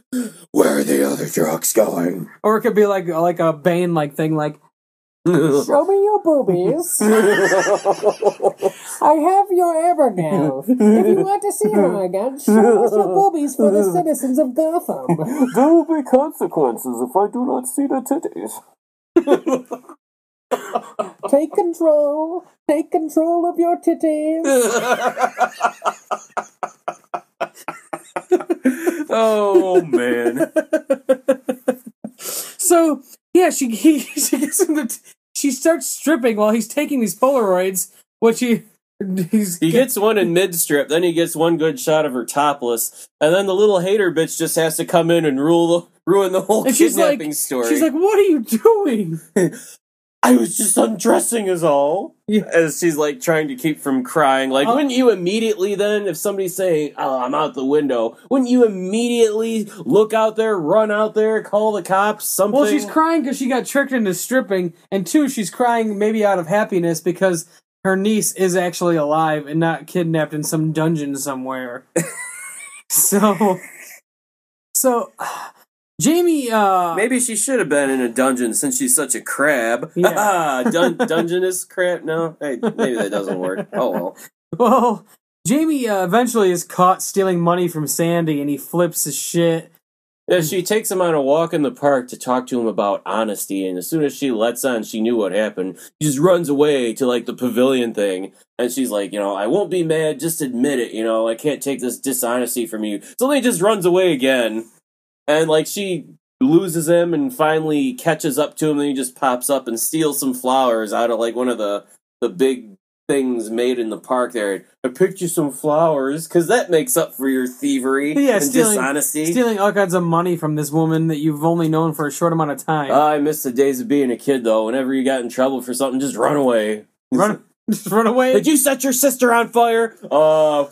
Where are the other drugs going? Or it could be like like a Bane like thing like Show me your boobies. I have your Abigail. If you want to see her again, show us your boobies for the citizens of Gotham. there will be consequences if I do not see the titties. Take control. Take control of your titties. Oh man. so yeah, she he, she gets him to, she starts stripping while he's taking these Polaroids, which he he's He gets one in mid strip, then he gets one good shot of her topless, and then the little hater bitch just has to come in and rule the, ruin the whole and she's like kidnapping story. she's like, "What are you doing?" I was just undressing is all. Yeah. As she's like trying to keep from crying. Like, Uh, wouldn't you immediately then, if somebody's saying, Oh, I'm out the window, wouldn't you immediately look out there, run out there, call the cops, something? Well, she's crying because she got tricked into stripping, and two, she's crying maybe out of happiness because her niece is actually alive and not kidnapped in some dungeon somewhere. so, so Jamie, uh, Maybe she should have been in a dungeon since she's such a crab. Yeah. Dun- dungeonist crab? No, hey, maybe that doesn't work. Oh well. well, Jamie uh, eventually is caught stealing money from Sandy, and he flips his shit. Yeah, she takes him on a walk in the park to talk to him about honesty, and as soon as she lets on she knew what happened, he just runs away to like the pavilion thing, and she's like, you know, I won't be mad, just admit it, you know, I can't take this dishonesty from you. So then he just runs away again, and like she loses him and finally catches up to him, and he just pops up and steals some flowers out of like one of the the big things made in the park there. I picked you some flowers because that makes up for your thievery Yeah, and stealing- dishonesty. Stealing all kinds of money from this woman that you've only known for a short amount of time. Oh, I miss the days of being a kid, though. Whenever you got in trouble for something, just run away. run, just run away. Did you set your sister on fire? Uh,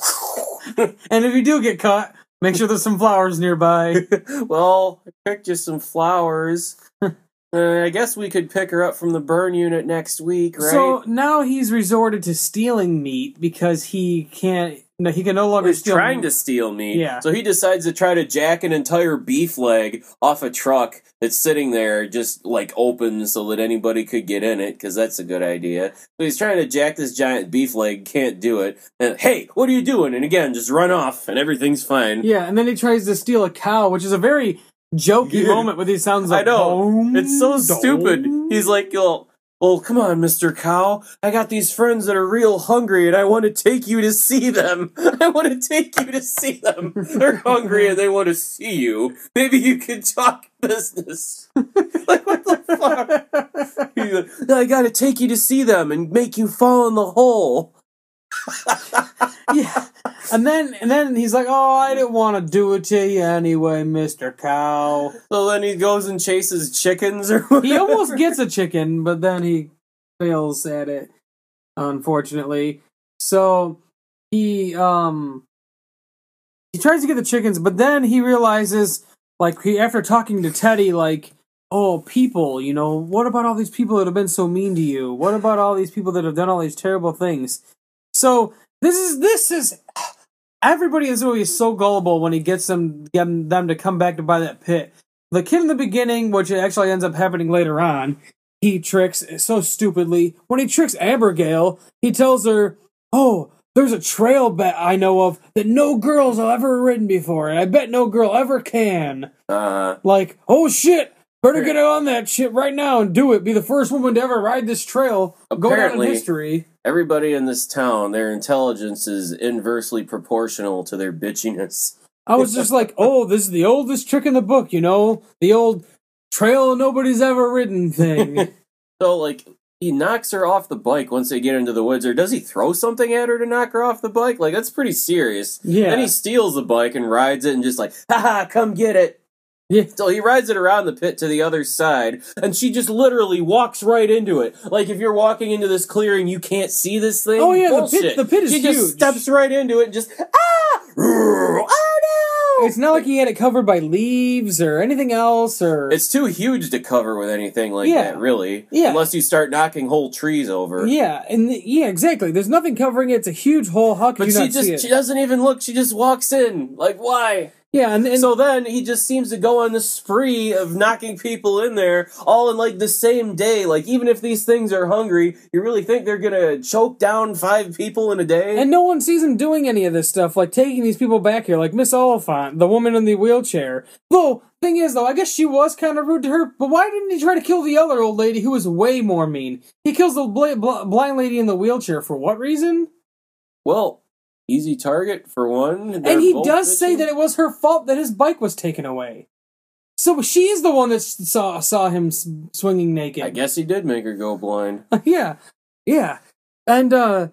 and if you do get caught, make sure there's some flowers nearby. well, I picked you some flowers. Uh, I guess we could pick her up from the burn unit next week, right? So now he's resorted to stealing meat because he can't. No, he can no longer He's steal. trying to steal meat. Yeah. So he decides to try to jack an entire beef leg off a truck that's sitting there just like open so that anybody could get in it because that's a good idea. So he's trying to jack this giant beef leg, can't do it. And hey, what are you doing? And again, just run off and everything's fine. Yeah, and then he tries to steal a cow, which is a very jokey Yeah. moment with he sounds like I know. "Boom, It's so dong." stupid. He's like, well, well, come on, Mr. Cow. I got these friends that are real hungry and I want to take you to see them. I want to take you to see them. They're hungry and they want to see you. Maybe you can talk business. like, what the fuck? I gotta take you to see them and make you fall in the hole. yeah, and then and then he's like, "Oh, I didn't want to do it to you anyway, Mister Cow." So then he goes and chases chickens or whatever. He almost gets a chicken, but then he fails at it, unfortunately. So he um he tries to get the chickens, but then he realizes, like, he after talking to Teddy, like, oh, people, you know, what about all these people that have been so mean to you? What about all these people that have done all these terrible things? So this is this is everybody is always so gullible when he gets them getting them to come back to buy that pit. The kid in the beginning, which actually ends up happening later on, he tricks so stupidly. When he tricks Abigail, he tells her, "Oh, there's a trail bet I know of that no girls have ever ridden before, and I bet no girl ever can." Uh, Like, oh shit, better get on that shit right now and do it. Be the first woman to ever ride this trail. Go down in Apparently- history. Everybody in this town, their intelligence is inversely proportional to their bitchiness. I was just like, oh, this is the oldest trick in the book, you know? The old trail nobody's ever ridden thing. So, like, he knocks her off the bike once they get into the woods, or does he throw something at her to knock her off the bike? Like, that's pretty serious. Yeah. Then he steals the bike and rides it and just like, haha, come get it. Yeah. So he rides it around the pit to the other side, and she just literally walks right into it. Like if you're walking into this clearing, you can't see this thing. Oh, yeah, the pit- the pit is She just steps right into it and just ah, oh no! it's not like he had it covered by leaves or anything else or It's too huge to cover with anything like Yeah. that, really. Yeah. Unless you start knocking whole trees over. Yeah, and the, yeah, exactly. There's nothing covering it. It's a huge hole. How could But you she not see just it? she doesn't even look. She just walks in. Like why? Yeah, and, and so then he just seems to go on this spree of knocking people in there all in like the same day. Like even if these things are hungry, you really think they're gonna choke down five people in a day? And no one sees him doing any of this stuff, like taking these people back here, like Miss Oliphant, the woman in the wheelchair. Though, thing is, though, I guess she was kind of rude to her, but why didn't he try to kill the other old lady who was way more mean? He kills the bl- bl- blind lady in the wheelchair for what reason? well, easy target for one. and he does say that it was her fault that his bike was taken away. So she is the one that saw saw him swinging naked. I guess he did make her go blind. yeah, yeah, and uh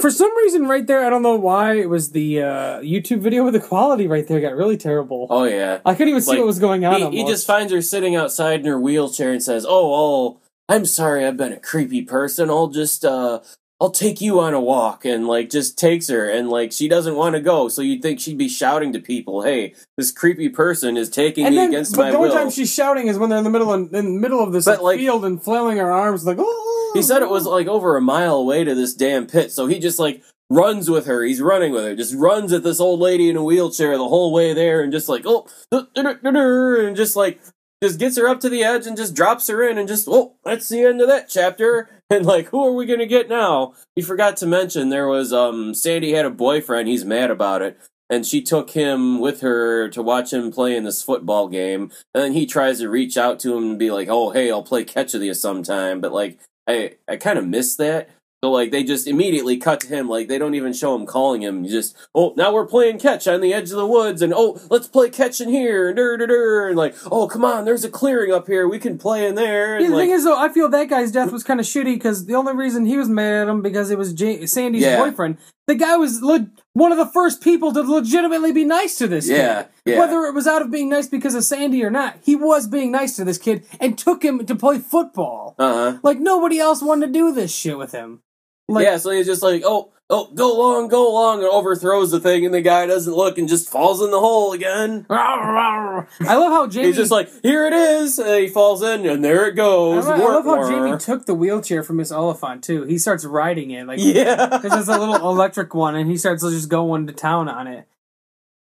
for some reason, right there, I don't know why it was the uh YouTube video with the quality right there got really terrible. Oh yeah. I couldn't even see what was going on. He, he just finds her sitting outside in her wheelchair and says, "Oh, oh, I'm sorry, I've been a creepy person. I'll just, uh, I'll take you on a walk," and like just takes her, and like she doesn't want to go, so you'd think she'd be shouting to people, "Hey, this creepy person is taking and me then, against but my the only will." time she's shouting is when they're in the middle of, in the middle of this But, like- field and flailing her arms like oh. he said it was like over a mile away to this damn pit, so he just like runs with her. He's running with her, just runs at this old lady in a wheelchair the whole way there, and just like oh, and just like just gets her up to the edge and just drops her in, and just oh, that's the end of that chapter. And like, who are we gonna get now? He forgot to mention there was um Sandy had a boyfriend. He's mad about it. And she took him with her to watch him play in this football game. And then he tries to reach out to him and be like, "Oh, hey, I'll play catch with you sometime." But like, I I kind of miss that. So like they just immediately cut to him, like they don't even show him calling him. You just oh now we're playing catch on the edge of the woods, and oh let's play catch in here, and and like oh come on, there's a clearing up here, we can play in there. Yeah, the like, thing is, though, I feel that guy's death was kind of shitty because the only reason he was mad at him because it was J- Sandy's Yeah. boyfriend. The guy was le- one of the first people to legitimately be nice to this Yeah, kid. yeah. Whether it was out of being nice because of Sandy or not, he was being nice to this kid and took him to play football. uh huh. Like nobody else wanted to do this shit with him. Like, yeah, so he's just like oh oh go long go long, and overthrows the thing, and the guy doesn't look and just falls in the hole again. I love how Jamie. He's just like here it is, and he falls in, and there it I goes. love, I love how Jamie took the wheelchair from Miss Oliphant too. He starts riding it like yeah. Because it's a little electric one, and he starts just going to town on it.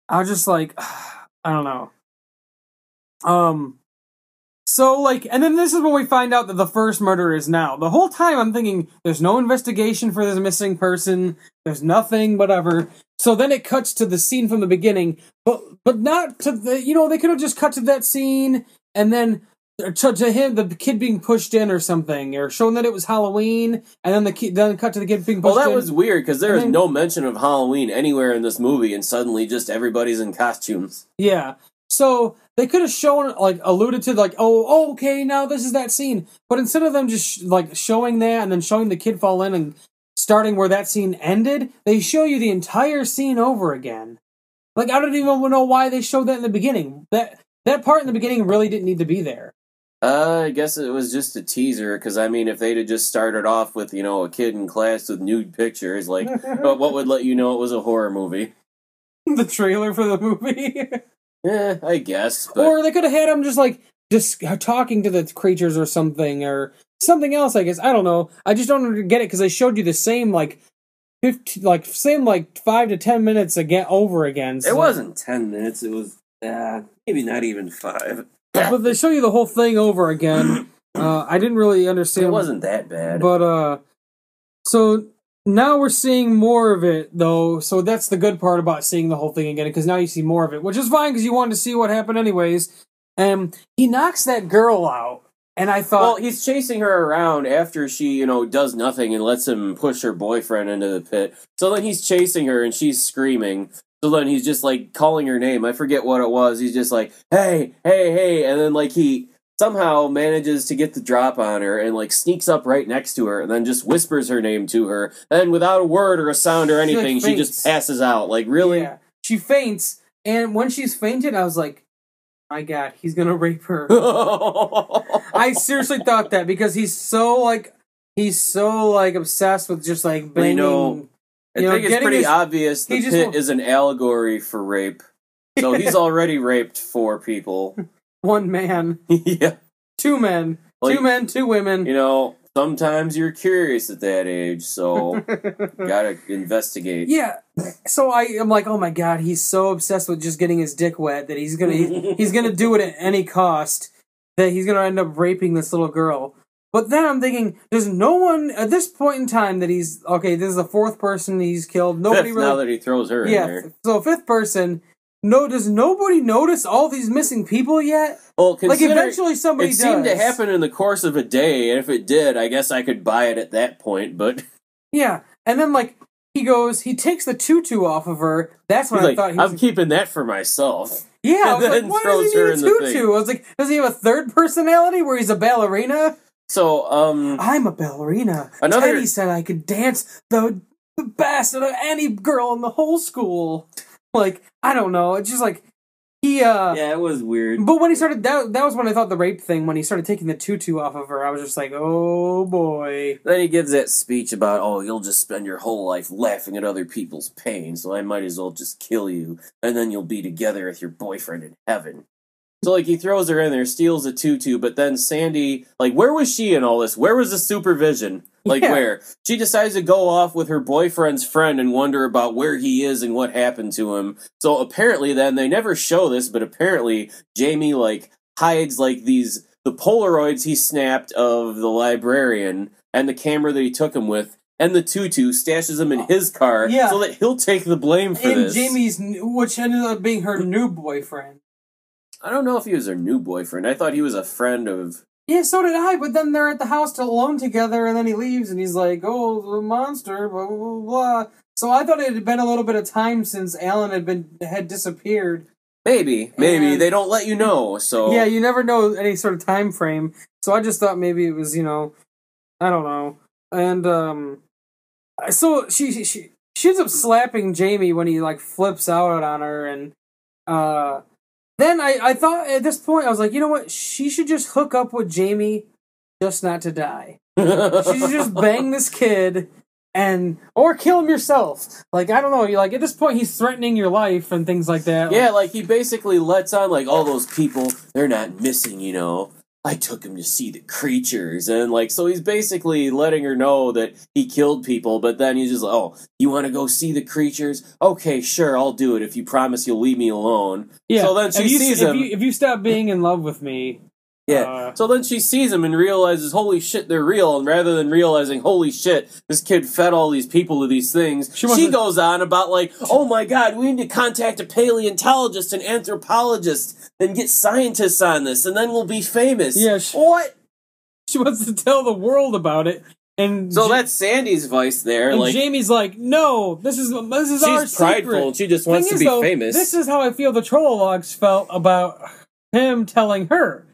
I was just like, I don't know. Um, so like, and then this is when we find out that the first murder is now. The whole time I'm thinking there's no investigation for this missing person. There's nothing, whatever. So then it cuts to the scene from the beginning, but but not to the. You know, they could have just cut to that scene and then to, to him the kid being pushed in or something, or shown that it was Halloween, and then the kid then cut to the kid being pushed in. Well, that in. was weird because there And is then- no mention of Halloween anywhere in this movie, and suddenly just everybody's in costumes. Yeah. So they could have shown, like, alluded to, like, oh, oh, okay, now this is that scene. But instead of them just, sh- like, showing that and then showing the kid fall in and starting where that scene ended, they show you the entire scene over again. Like, I don't even know why they showed that in the beginning. That that part in the beginning really didn't need to be there. Uh, I guess it was just a teaser because I mean, if they'd have just started off with you know a kid in class with nude pictures, like, but what would let you know it was a horror movie? the trailer for the movie. Eh, I guess. But or they could have had him just, like, just talking to the creatures or something, or something else, I guess. I don't know. I just don't get it because they showed you the same, like, 15, like, same, like, five to ten minutes again, over again. so- it wasn't ten minutes. It was uh, maybe not even five. But they show you the whole thing over again. Uh, I didn't really understand. It wasn't that bad. But, uh, so now we're seeing more of it, though. So that's the good part about seeing the whole thing again, because now you see more of it, which is fine because you wanted to see what happened anyways. And he knocks that girl out, and I thought, well, he's chasing her around after she, you know, does nothing and lets him push her boyfriend into the pit. So then he's chasing her and she's screaming. So then he's just like calling her name. I forget what it was. He's just like, "Hey, hey, hey!" And then like he somehow manages to get the drop on her and like sneaks up right next to her and then just whispers her name to her. And without a word or a sound or She, like, anything, she just passes out. Like really? yeah, she faints, and when she's fainted, I was like, my God, he's gonna rape her. I seriously thought that because he's so like he's so like obsessed with just like banging. you know, I you know, think it's pretty his- obvious the pit is an allegory for rape. So he's already raped four people. One man, yeah. two men, Like, two men, two women. You know, sometimes you're curious at that age, so gotta investigate. yeah. So I am like, oh my god, he's so obsessed with just getting his dick wet that he's gonna he- he's gonna do it at any cost. That he's gonna end up raping this little girl. But then I'm thinking, there's no one at this point in time that he's okay. This is the fourth person he's killed. Nobody Fifth, really now that he throws her in Yeah. there. So fifth person. No, does nobody notice all these missing people yet? Well, Like eventually somebody it seemed to happen in the course of a day, and if it did, I guess I could buy it at that point. But Yeah, and then like he goes, he takes the tutu off of her. That's when He's I like, thought he was. I'm keeping that for myself. yeah, I was like, why does he need a tutu? I was like, does he have a third personality where he's a ballerina? So, um, I'm a ballerina. Another- Teddy said I could dance the best of any girl in the whole school. Like, I don't know. It's just like he uh yeah, it was weird. but when he started that that was when I thought the rape thing, when he started taking the tutu off of her, I was just like, Oh boy. Then he gives that speech about, oh, you'll just spend your whole life laughing at other people's pain, so I might as well just kill you, and then you'll be together with your boyfriend in heaven. So, like, he throws her in there, steals a tutu, but then Sandy, like, where was she in all this? Where was the supervision? Like, Yeah. where? She decides to go off with her boyfriend's friend and wonder about where he is and what happened to him. So, apparently, then, they never show this, but apparently, Jamie, like, hides, like, these, the Polaroids he snapped of the librarian and the camera that he took him with and the tutu stashes them in his car Yeah. so that he'll take the blame for And this. Jamie's which ended up being her new boyfriend. I don't know if he was her new boyfriend. I thought he was a friend of. Yeah, so did I, but then they're at the house alone together and then he leaves and he's like, Oh, the monster, blah blah blah blah. So I thought it had been a little bit of time since Alan had been had disappeared. Maybe, maybe And- they don't let you know. So Yeah, you never know any sort of time frame. So I just thought maybe it was, you know, I don't know. And um so she she she, she ends up slapping Jamie when he like flips out on her and uh then I I thought at this point I was like, you know what? She should just hook up with Jamie just not to die. She should just bang this kid and or kill him yourself. Like I don't know, you like at this point he's threatening your life and things like that. yeah, like he basically lets on like all those people. They're not missing, you know. I took him to see the creatures, and like so he's basically letting her know that he killed people. But then he's just like, oh, you want to go see the creatures? Okay, sure, I'll do it if you promise you'll leave me alone. Yeah. So then she if you, sees if him. You, if you stop being in love with me, Yeah. Uh, so then she sees him and realizes, holy shit, they're real. And rather than realizing, holy shit, this kid fed all these people to these things, She she, goes on about like, oh my god, we need to contact a paleontologist and anthropologist and get scientists on this, and then we'll be famous. Yeah, she- what? she wants to tell the world about it. And So Ja- that's Sandy's vice there. and like Jamie's like, no, this is this is our she's prideful secret. she just Thing wants to is, be though, famous. This is how I feel the Trollologs felt about him telling her.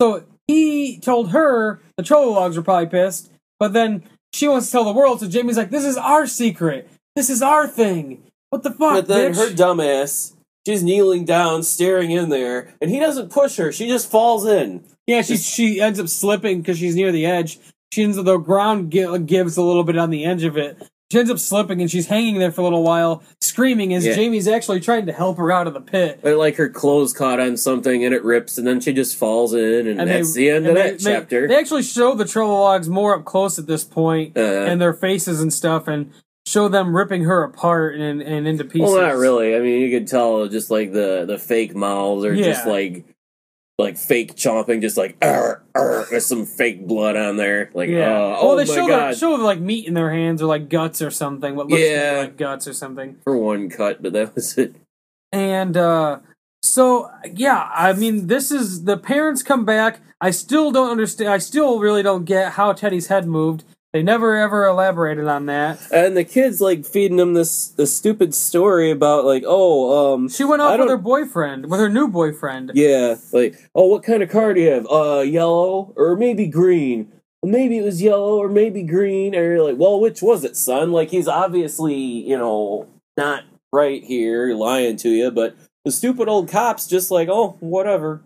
So he told her the Trollologs were probably pissed, but then she wants to tell the world. So Jamie's like, "This is our secret. This is our thing. What the fuck, But then bitch?" her dumbass, she's kneeling down, staring in there, and he doesn't push her. She just falls in. yeah, she she ends up slipping because she's near the edge. She ends up the ground gi- gives a little bit on the edge of it. She ends up slipping and she's hanging there for a little while, screaming as Yeah. Jamie's actually trying to help her out of the pit. Or like her clothes caught on something and it rips, and then she just falls in, and, And that's they- the end of and that they- they- chapter. They, actually show the Trolologs more up close at this point, Uh, and their faces and stuff, and show them ripping her apart and, and into pieces. well, not really. I mean, you could tell just like the the fake mouths or just like like fake chomping, just like "Arr, arr," with some fake blood on there. Like, Yeah. uh, well, oh they my show god, the, show like meat in their hands or like guts or something. What looks Yeah. like guts or something. for one cut, but that was it. And uh so yeah, I mean, this is the parents come back. I still don't understand. I still really don't get how Teddy's head moved. They never ever elaborated on that. And the kids like feeding them this this stupid story about like, oh, um, She went off with her boyfriend, with her new boyfriend. Yeah, like, oh, what kind of car do you have? Uh, yellow or maybe green? Maybe it was yellow or maybe green. Or you're like, well, which was it, son? Like, he's obviously, you know, not right here, lying to you. But the stupid old cop's just like, oh, whatever.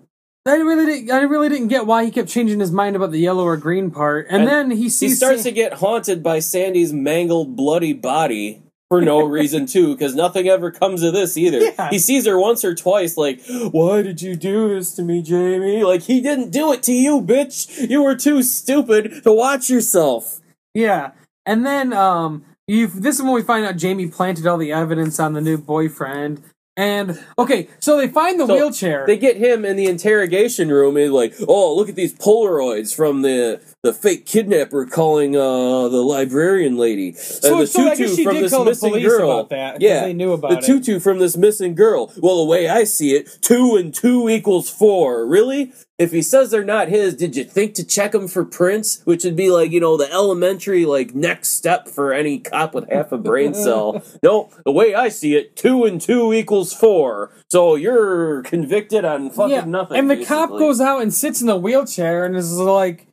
I really didn't. I really didn't get why he kept changing his mind about the yellow or green part. And, And then he sees He starts to get haunted by Sandy's mangled, bloody body. For no reason, too, because nothing ever comes of this either. Yeah. He sees her once or twice, like, Why did you do this to me, Jamie? Like, he didn't do it to you, bitch! You were too stupid to watch yourself. Yeah, and then um, you. This is when we find out Jamie planted all the evidence on the new boyfriend. And okay, so they find the So, wheelchair. They get him in the interrogation room and, like, Oh, look at these Polaroids from the the fake kidnapper calling uh the librarian lady, So, and the so I tutu guess she from did this call missing girl. about that. yeah, they knew about the it. tutu from this missing girl. Well, the way I see it, two and two equals four. Really? If he says they're not his, did you think to check them for prints? Which would be like, you know, the elementary, like, next step for any cop with half a brain cell. no, the way I see it, two and two equals four. So you're convicted on fucking yeah, nothing. and the cop goes out and sits in the wheelchair and is like,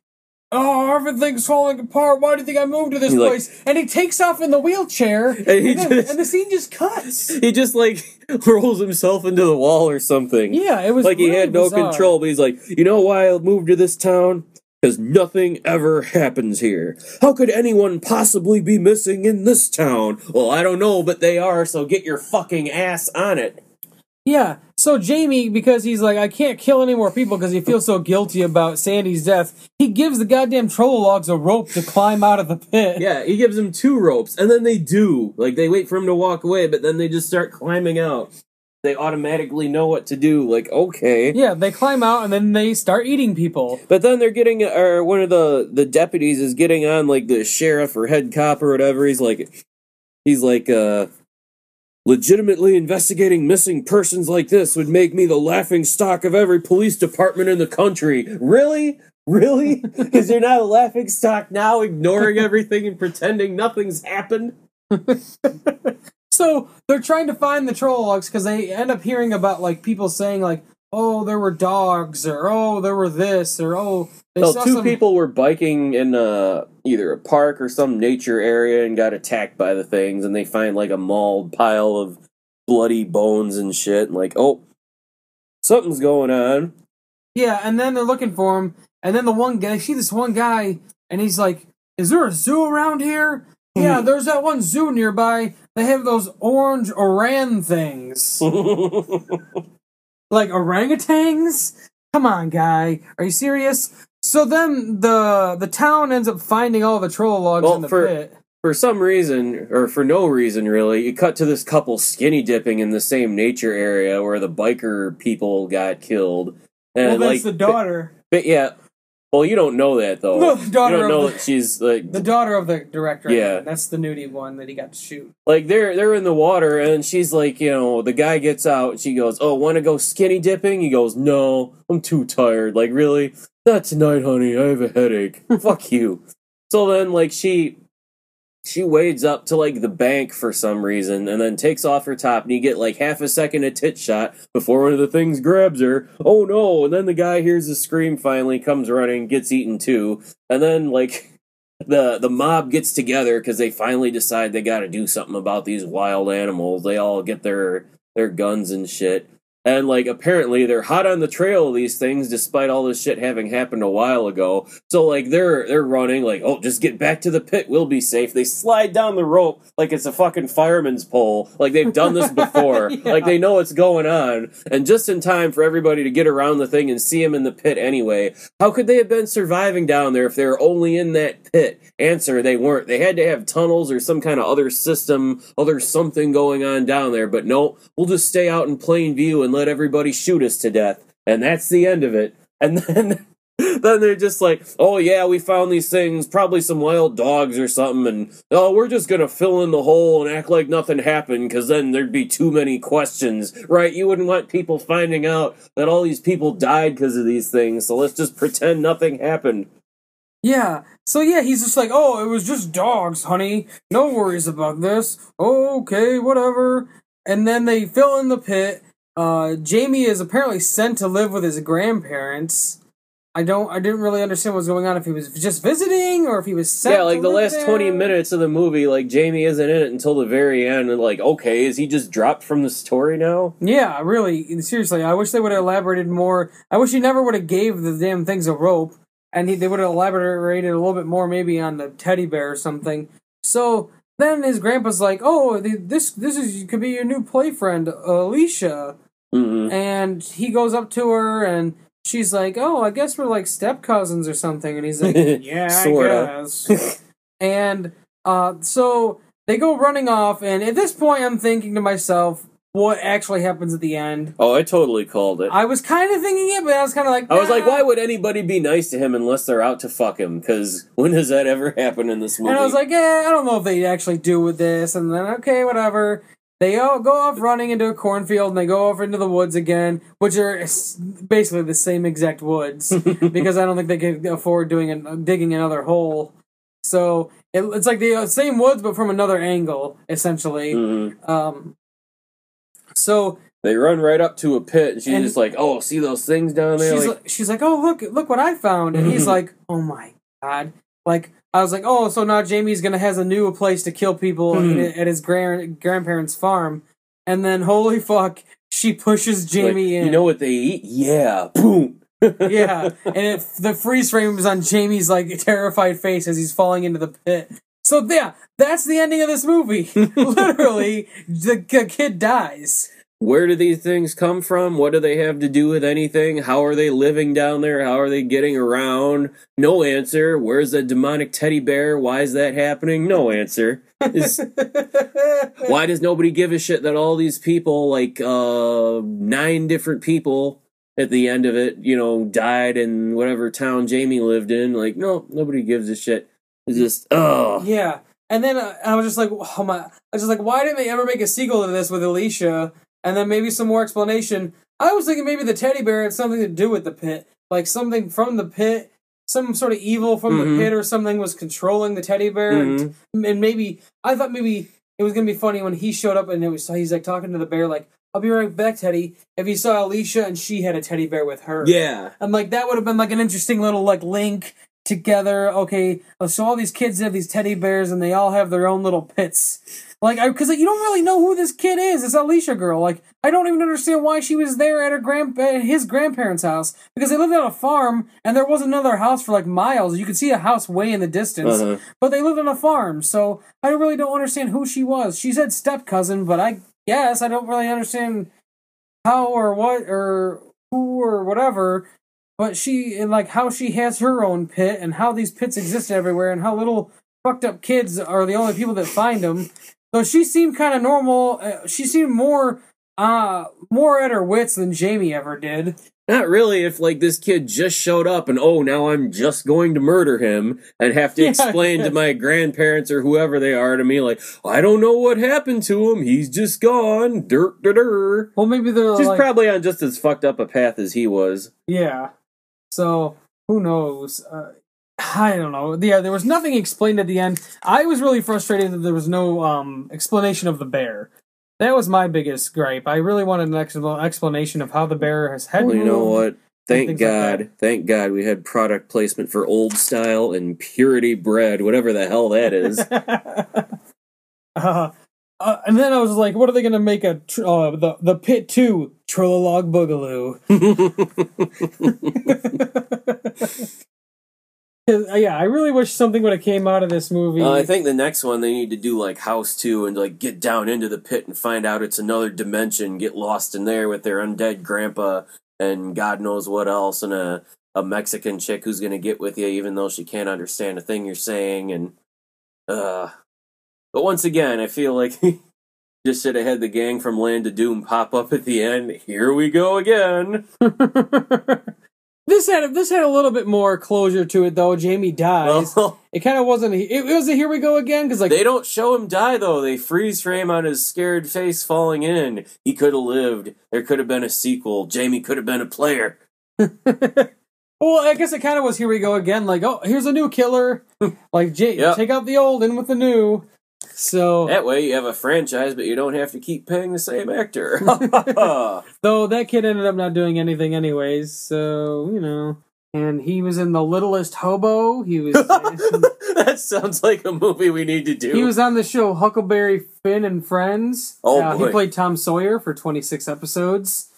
"Oh, everything's falling apart. Why do you think I moved to this He's like- place?" and he takes off in the wheelchair, and, he then- just- and the scene just cuts. He just, like, rolls himself into the wall or something. Yeah, it was like he really had no bizarre. control, but he's like, you know why I moved to this town? Because nothing ever happens here. How could anyone possibly be missing in this town? Well, I don't know, but they are, so get your fucking ass on it. Yeah. So Jamie, because he's like, I can't kill any more people because he feels so guilty about Sandy's death, he gives the goddamn Trolologs a rope to climb out of the pit. Yeah, he gives them two ropes, and then they do. Like, they wait for him to walk away, but then they just start climbing out. They automatically know what to do. Like, okay. Yeah, they climb out and then they start eating people. But then they're getting, or one of the the deputies is getting on like the sheriff or head cop or whatever. He's like, he's like, uh, legitimately investigating missing persons like this would make me the laughing stock of every police department in the country. Really? Really? Because you're not a laughing stock now, ignoring everything and pretending nothing's happened. So they're trying to find the Trolologs because they end up hearing about like people saying like, "Oh, there were dogs," or "Oh, there were this," or "Oh, they Well, saw two some." people were biking in uh, either a park or some nature area and got attacked by the things, and they find like a mauled pile of bloody bones and shit, and like, oh, something's going on. Yeah, and then they're looking for him, and then the one guy, they see this one guy, and he's like, "Is there a zoo around here?" yeah, there's that one zoo nearby. They have those orange oran things, like orangutans. Come on, guy, are you serious? So then the the town ends up finding all the Trolologs Well, in the for- pit. for some reason, or for no reason really, you cut to this couple skinny dipping in the same nature area where the biker people got killed. And Well, like, that's the daughter, but yeah. Well, you don't know that though. No, the daughter you don't of know the- that she's like the daughter of the director. Yeah. that's the nudie one that he got to shoot. like they're they're in the water and she's like you know the guy gets out and she goes oh want to go skinny dipping he goes no i'm too tired like really not tonight honey i have a headache fuck you so then like she she wades up to like the bank for some reason and then takes off her top and you get like half a second of tit shot before one of the things grabs her. Oh no. And then the guy hears a scream finally comes running gets eaten too. And then like the the mob gets together because they finally decide they got to do something about these wild animals. They all get their their guns and shit, and like apparently they're hot on the trail of these things, despite all this shit having happened a while ago. So like they're they're running like oh just get back to the pit, we'll be safe. They slide down the rope like it's a fucking fireman's pole, like they've done this before, Yeah. like they know what's going on, and just in time for everybody to get around the thing and see him in the pit anyway. How could they have been surviving down there if they were only in that pit? Answer, they weren't. They had to have tunnels or some kind of other system, other something going on down there. But no, we'll just stay out in plain view and let everybody shoot us to death. And that's the end of it. And then then they're just like, oh yeah, we found these things, probably some wild dogs or something, and oh, we're just gonna fill in the hole and act like nothing happened, because then there'd be too many questions, right? You wouldn't want people finding out that all these people died because of these things, so let's just pretend nothing happened. Yeah. So yeah, he's just like, "Oh, it was just dogs, honey. No worries about this. okay, whatever." And then they fill in the pit. Uh, Jamie is apparently sent to live with his grandparents. I don't. I didn't really understand what was going on. If he was just visiting, or if he was sent. yeah, like the last there. 20 minutes of the movie, like Jamie isn't in it until the very end, and like, okay, is he just dropped from the story now? Yeah, really. Seriously, I wish they would have elaborated more. I wish he never would have gave the damn things a rope, and he, they would have elaborated a little bit more, maybe on the teddy bear or something. So then his grandpa's like, "Oh, the- this this is could be your new play friend, Alicia," Mm-hmm. and he goes up to her and. She's like, oh, I guess we're like step cousins or something, and he's like, yeah. I guess. and uh, so they go running off, and at this point, I'm thinking to myself, what actually happens at the end. Oh, I totally called it. I, I was kind of thinking it, but I was kind of like, I was like, why would anybody be nice to him unless they're out to fuck him? Because when does that ever happen in this movie? And I was like, yeah, I don't know if they actually do with this. And then, okay, whatever. They all go off running into a cornfield and they go off into the woods again, which are basically the same exact woods because I don't think they can afford doing an, digging another hole. So it, it's like the uh, same woods, but from another angle, essentially. Mhm. Um, so They run right up to a pit, and she's And- just like, "Oh, see those things down there?" she's Like, like, she's like, oh look, look what I found, and he's like, oh my god, like I was like, oh, so now Jamie's gonna has a new place to kill people Hmm. at his grand grandparents' farm, and then holy fuck, she pushes Jamie like, in. You know what they eat? Yeah, boom. yeah, and it, the freeze frame is on Jamie's like terrified face as he's falling into the pit. So yeah, that's the ending of this movie. Literally, the, the kid dies. Where do these things come from? What do they have to do with anything? How are they living down there? How are they getting around? No answer. Where's the demonic teddy bear? Why is that happening? No answer. Is- why does nobody give a shit that all these people, like uh nine different people at the end of it, you know, died in whatever town Jamie lived in? Like, no, nobody gives a shit. It's just, oh. Yeah, and then uh, I was just like, oh my! I was just like, why didn't they ever make a sequel to this with Alicia? And then maybe some more explanation. I was thinking maybe the teddy bear had something to do with the pit, like something from the pit, some sort of evil from Mhm. the pit, or something was controlling the teddy bear, and, and maybe I thought maybe it was gonna be funny when he showed up and it was he's like talking to the bear like. I'll be right back, Teddy. If he saw Alicia and she had a teddy bear with her, Yeah. I'm like, that would have been like an interesting little like link together. Okay, so all these kids have these teddy bears and they all have their own little pits. Like, I, because like, you don't really know who this kid is. It's Alicia girl. Like, I don't even understand why she was there at her grand at his grandparents' house because they lived on a farm and there was another house for like miles. You could see a house way in the distance, Uh-huh. but they lived on a farm. So I really don't understand who she was. She said step cousin, but I guess I don't really understand how or what or who or whatever but she and like how she has her own pit and how these pits exist everywhere and how little fucked up kids are the only people that find them so she seemed kind of normal uh, she seemed more uh more at her wits than jamie ever did Not really if like this kid just showed up and oh now I'm just going to murder him and have to Yeah, explain yeah. to my grandparents or whoever they are to me like I don't know what happened to him he's just gone dirt dirt dirt. well maybe they're She's like probably on just as fucked up a path as he was. yeah so who knows uh, I don't know. Yeah, there was nothing explained at the end. I was really frustrated that there was no um, explanation of the bear. That was my biggest gripe. I really wanted an ex- explanation of how the bear has head Well, you know what? Thank things like God, thank God we had product placement for old style and purity bread, whatever the hell that is. uh, uh, and then I was like, what are they going to make a tr- uh, the the pit two Trololog Boogaloo? yeah, I really wish something would have came out of this movie. Uh, I think the next one they need to do like House Two and like get down into the pit and find out it's another dimension, get lost in there with their undead grandpa and God knows what else, and a a Mexican chick who's gonna get with you even though she can't understand a thing you're saying, and uh. But once again, I feel like just should have had the gang from Land of Doom pop up at the end. Here we go again. this had this had a little bit more closure to it though. Jamie dies. Well, it kind of wasn't. It, it was a here we go again because like They don't show him die though. They freeze frame on his scared face falling in. He could have lived. There could have been a sequel. Jamie could have been a player. Well, I guess it kind of was here we go again. Like, oh, here's a new killer. like, Jay, Yep. take out the old, in with the new. So, That way you have a franchise, but you don't have to keep paying the same actor. though that kid ended up not doing anything anyways. So you know, and he was in the Littlest Hobo. He was that sounds like a movie we need to do. he was on the show Huckleberry Finn and Friends. Oh, Uh, boy. he played Tom Sawyer for 26 episodes,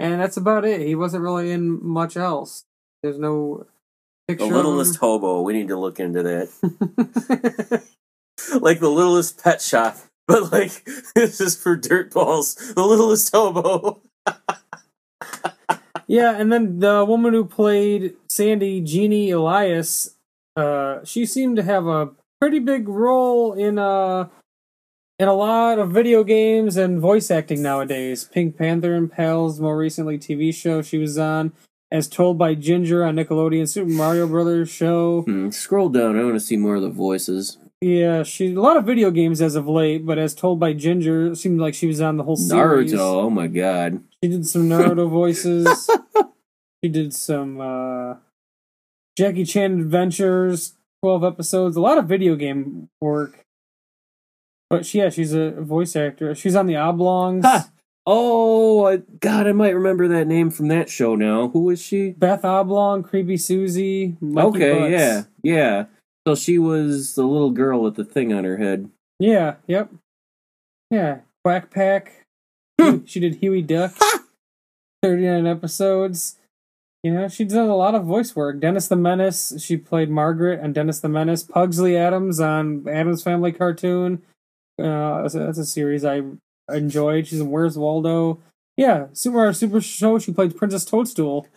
and that's about it. He wasn't really in much else. There's no the littlest hobo. We need to look into that. Like the littlest pet shop, but like this is for dirt balls. The littlest hobo. Yeah, and then the woman who played Sandy, Jeannie Elias, uh, she seemed to have a pretty big role in uh and a lot of video games and voice acting nowadays. Pink Panther and Pals, more recently TV show she was on, as told by Ginger on Nickelodeon Super Mario Brothers show. Hmm, scroll down. I want to see more of the voices. Yeah, she a lot of video games as of late, but as told by Ginger, it seemed like she was on the whole series. Naruto. Oh my god. She did some Naruto voices. she did some uh, Jackie Chan Adventures, twelve episodes, a lot of video game work. But she, yeah, she's a voice actor. She's on the Oblongs. Ha! Oh I- God, I might remember that name from that show now. Who was she? Beth Oblong, Creepy Susie. Mikey okay, Butts. yeah, yeah. So she was the little girl with the thing on her head. Yeah, yep. Yeah. Quack Pack. she did Huey Duck. 39 episodes. You know, she did a lot of voice work. Dennis the Menace, she played Margaret on Dennis the Menace. Pugsley Addams on Addams Family Cartoon. Uh, that's a, that's a series I enjoyed. She's in Where's Waldo. Yeah, Super Super Show, she played Princess Toadstool.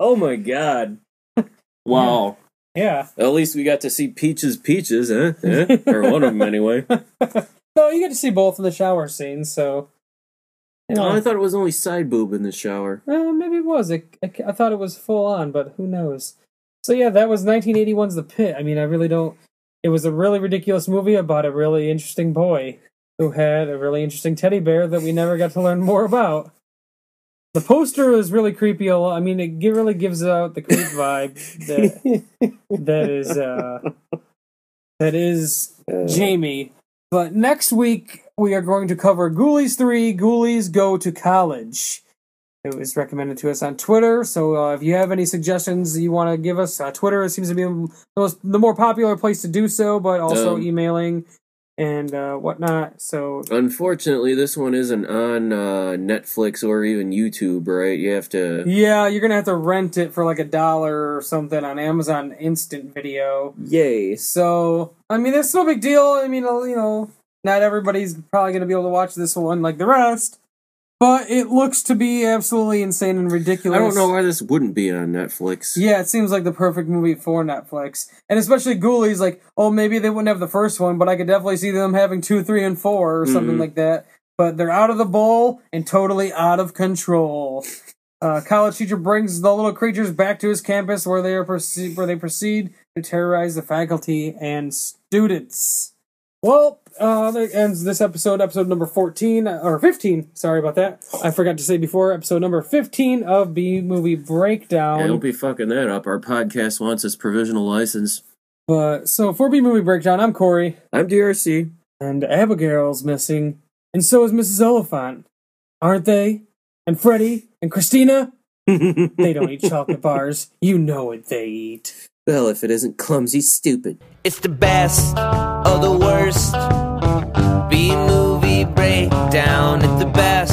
Oh my god. Wow. Yeah. At least we got to see Peaches Peaches, huh? Eh? or one of them anyway. No, you get to see both in the shower scenes, so. You know. Oh, I thought it was only side boob in the shower. Uh, maybe it was. I, I, I thought it was full on, but who knows? So yeah, that was 1981's The Pit. I mean, I really don't. It was a really ridiculous movie about a really interesting boy who had a really interesting teddy bear that we never got to learn more about. The poster is really creepy. I mean, it really gives out the creep vibe that that is uh, that is Jamie. But next week we are going to cover Ghoulies 3 Ghoulies Go to College. It was recommended to us on Twitter, so uh, if you have any suggestions you want to give us, uh, Twitter seems to be the, most, the more popular place to do so, but also Um, emailing and uh, whatnot. So Unfortunately, this one isn't on uh, Netflix or even YouTube, right? You have to. yeah, you're gonna have to rent it for like a dollar or something on Amazon Instant Video. Yay. So, I mean, it's no big deal. I mean, you know, not everybody's probably going to be able to watch this one like the rest, but it looks to be absolutely insane and ridiculous. I don't know why this wouldn't be on Netflix. Yeah, it seems like the perfect movie for Netflix. And especially Ghoulies, like, oh, maybe they wouldn't have the first one, but I could definitely see them having two, three, and four or something Mhm. like that. But they're out of the bowl and totally out of control. Uh, college teacher brings the little creatures back to his campus where they are proceed, where they proceed to terrorize the faculty and students. Well, uh, that ends this episode, episode number 14, or 15, sorry about that. I forgot to say before, episode number 15 of B Movie Breakdown. Yeah, don't be fucking that up. Our podcast wants its provisional license. But so for B movie breakdown, I'm Corey, I'm DRC. and Abigail's missing, and so is Mrs. Oliphant, aren't they? And Freddie and Christina, they don't eat chocolate bars. You know what they eat. well, if it isn't clumsy, stupid. It's the best of the worst. B movie breakdown. It's the best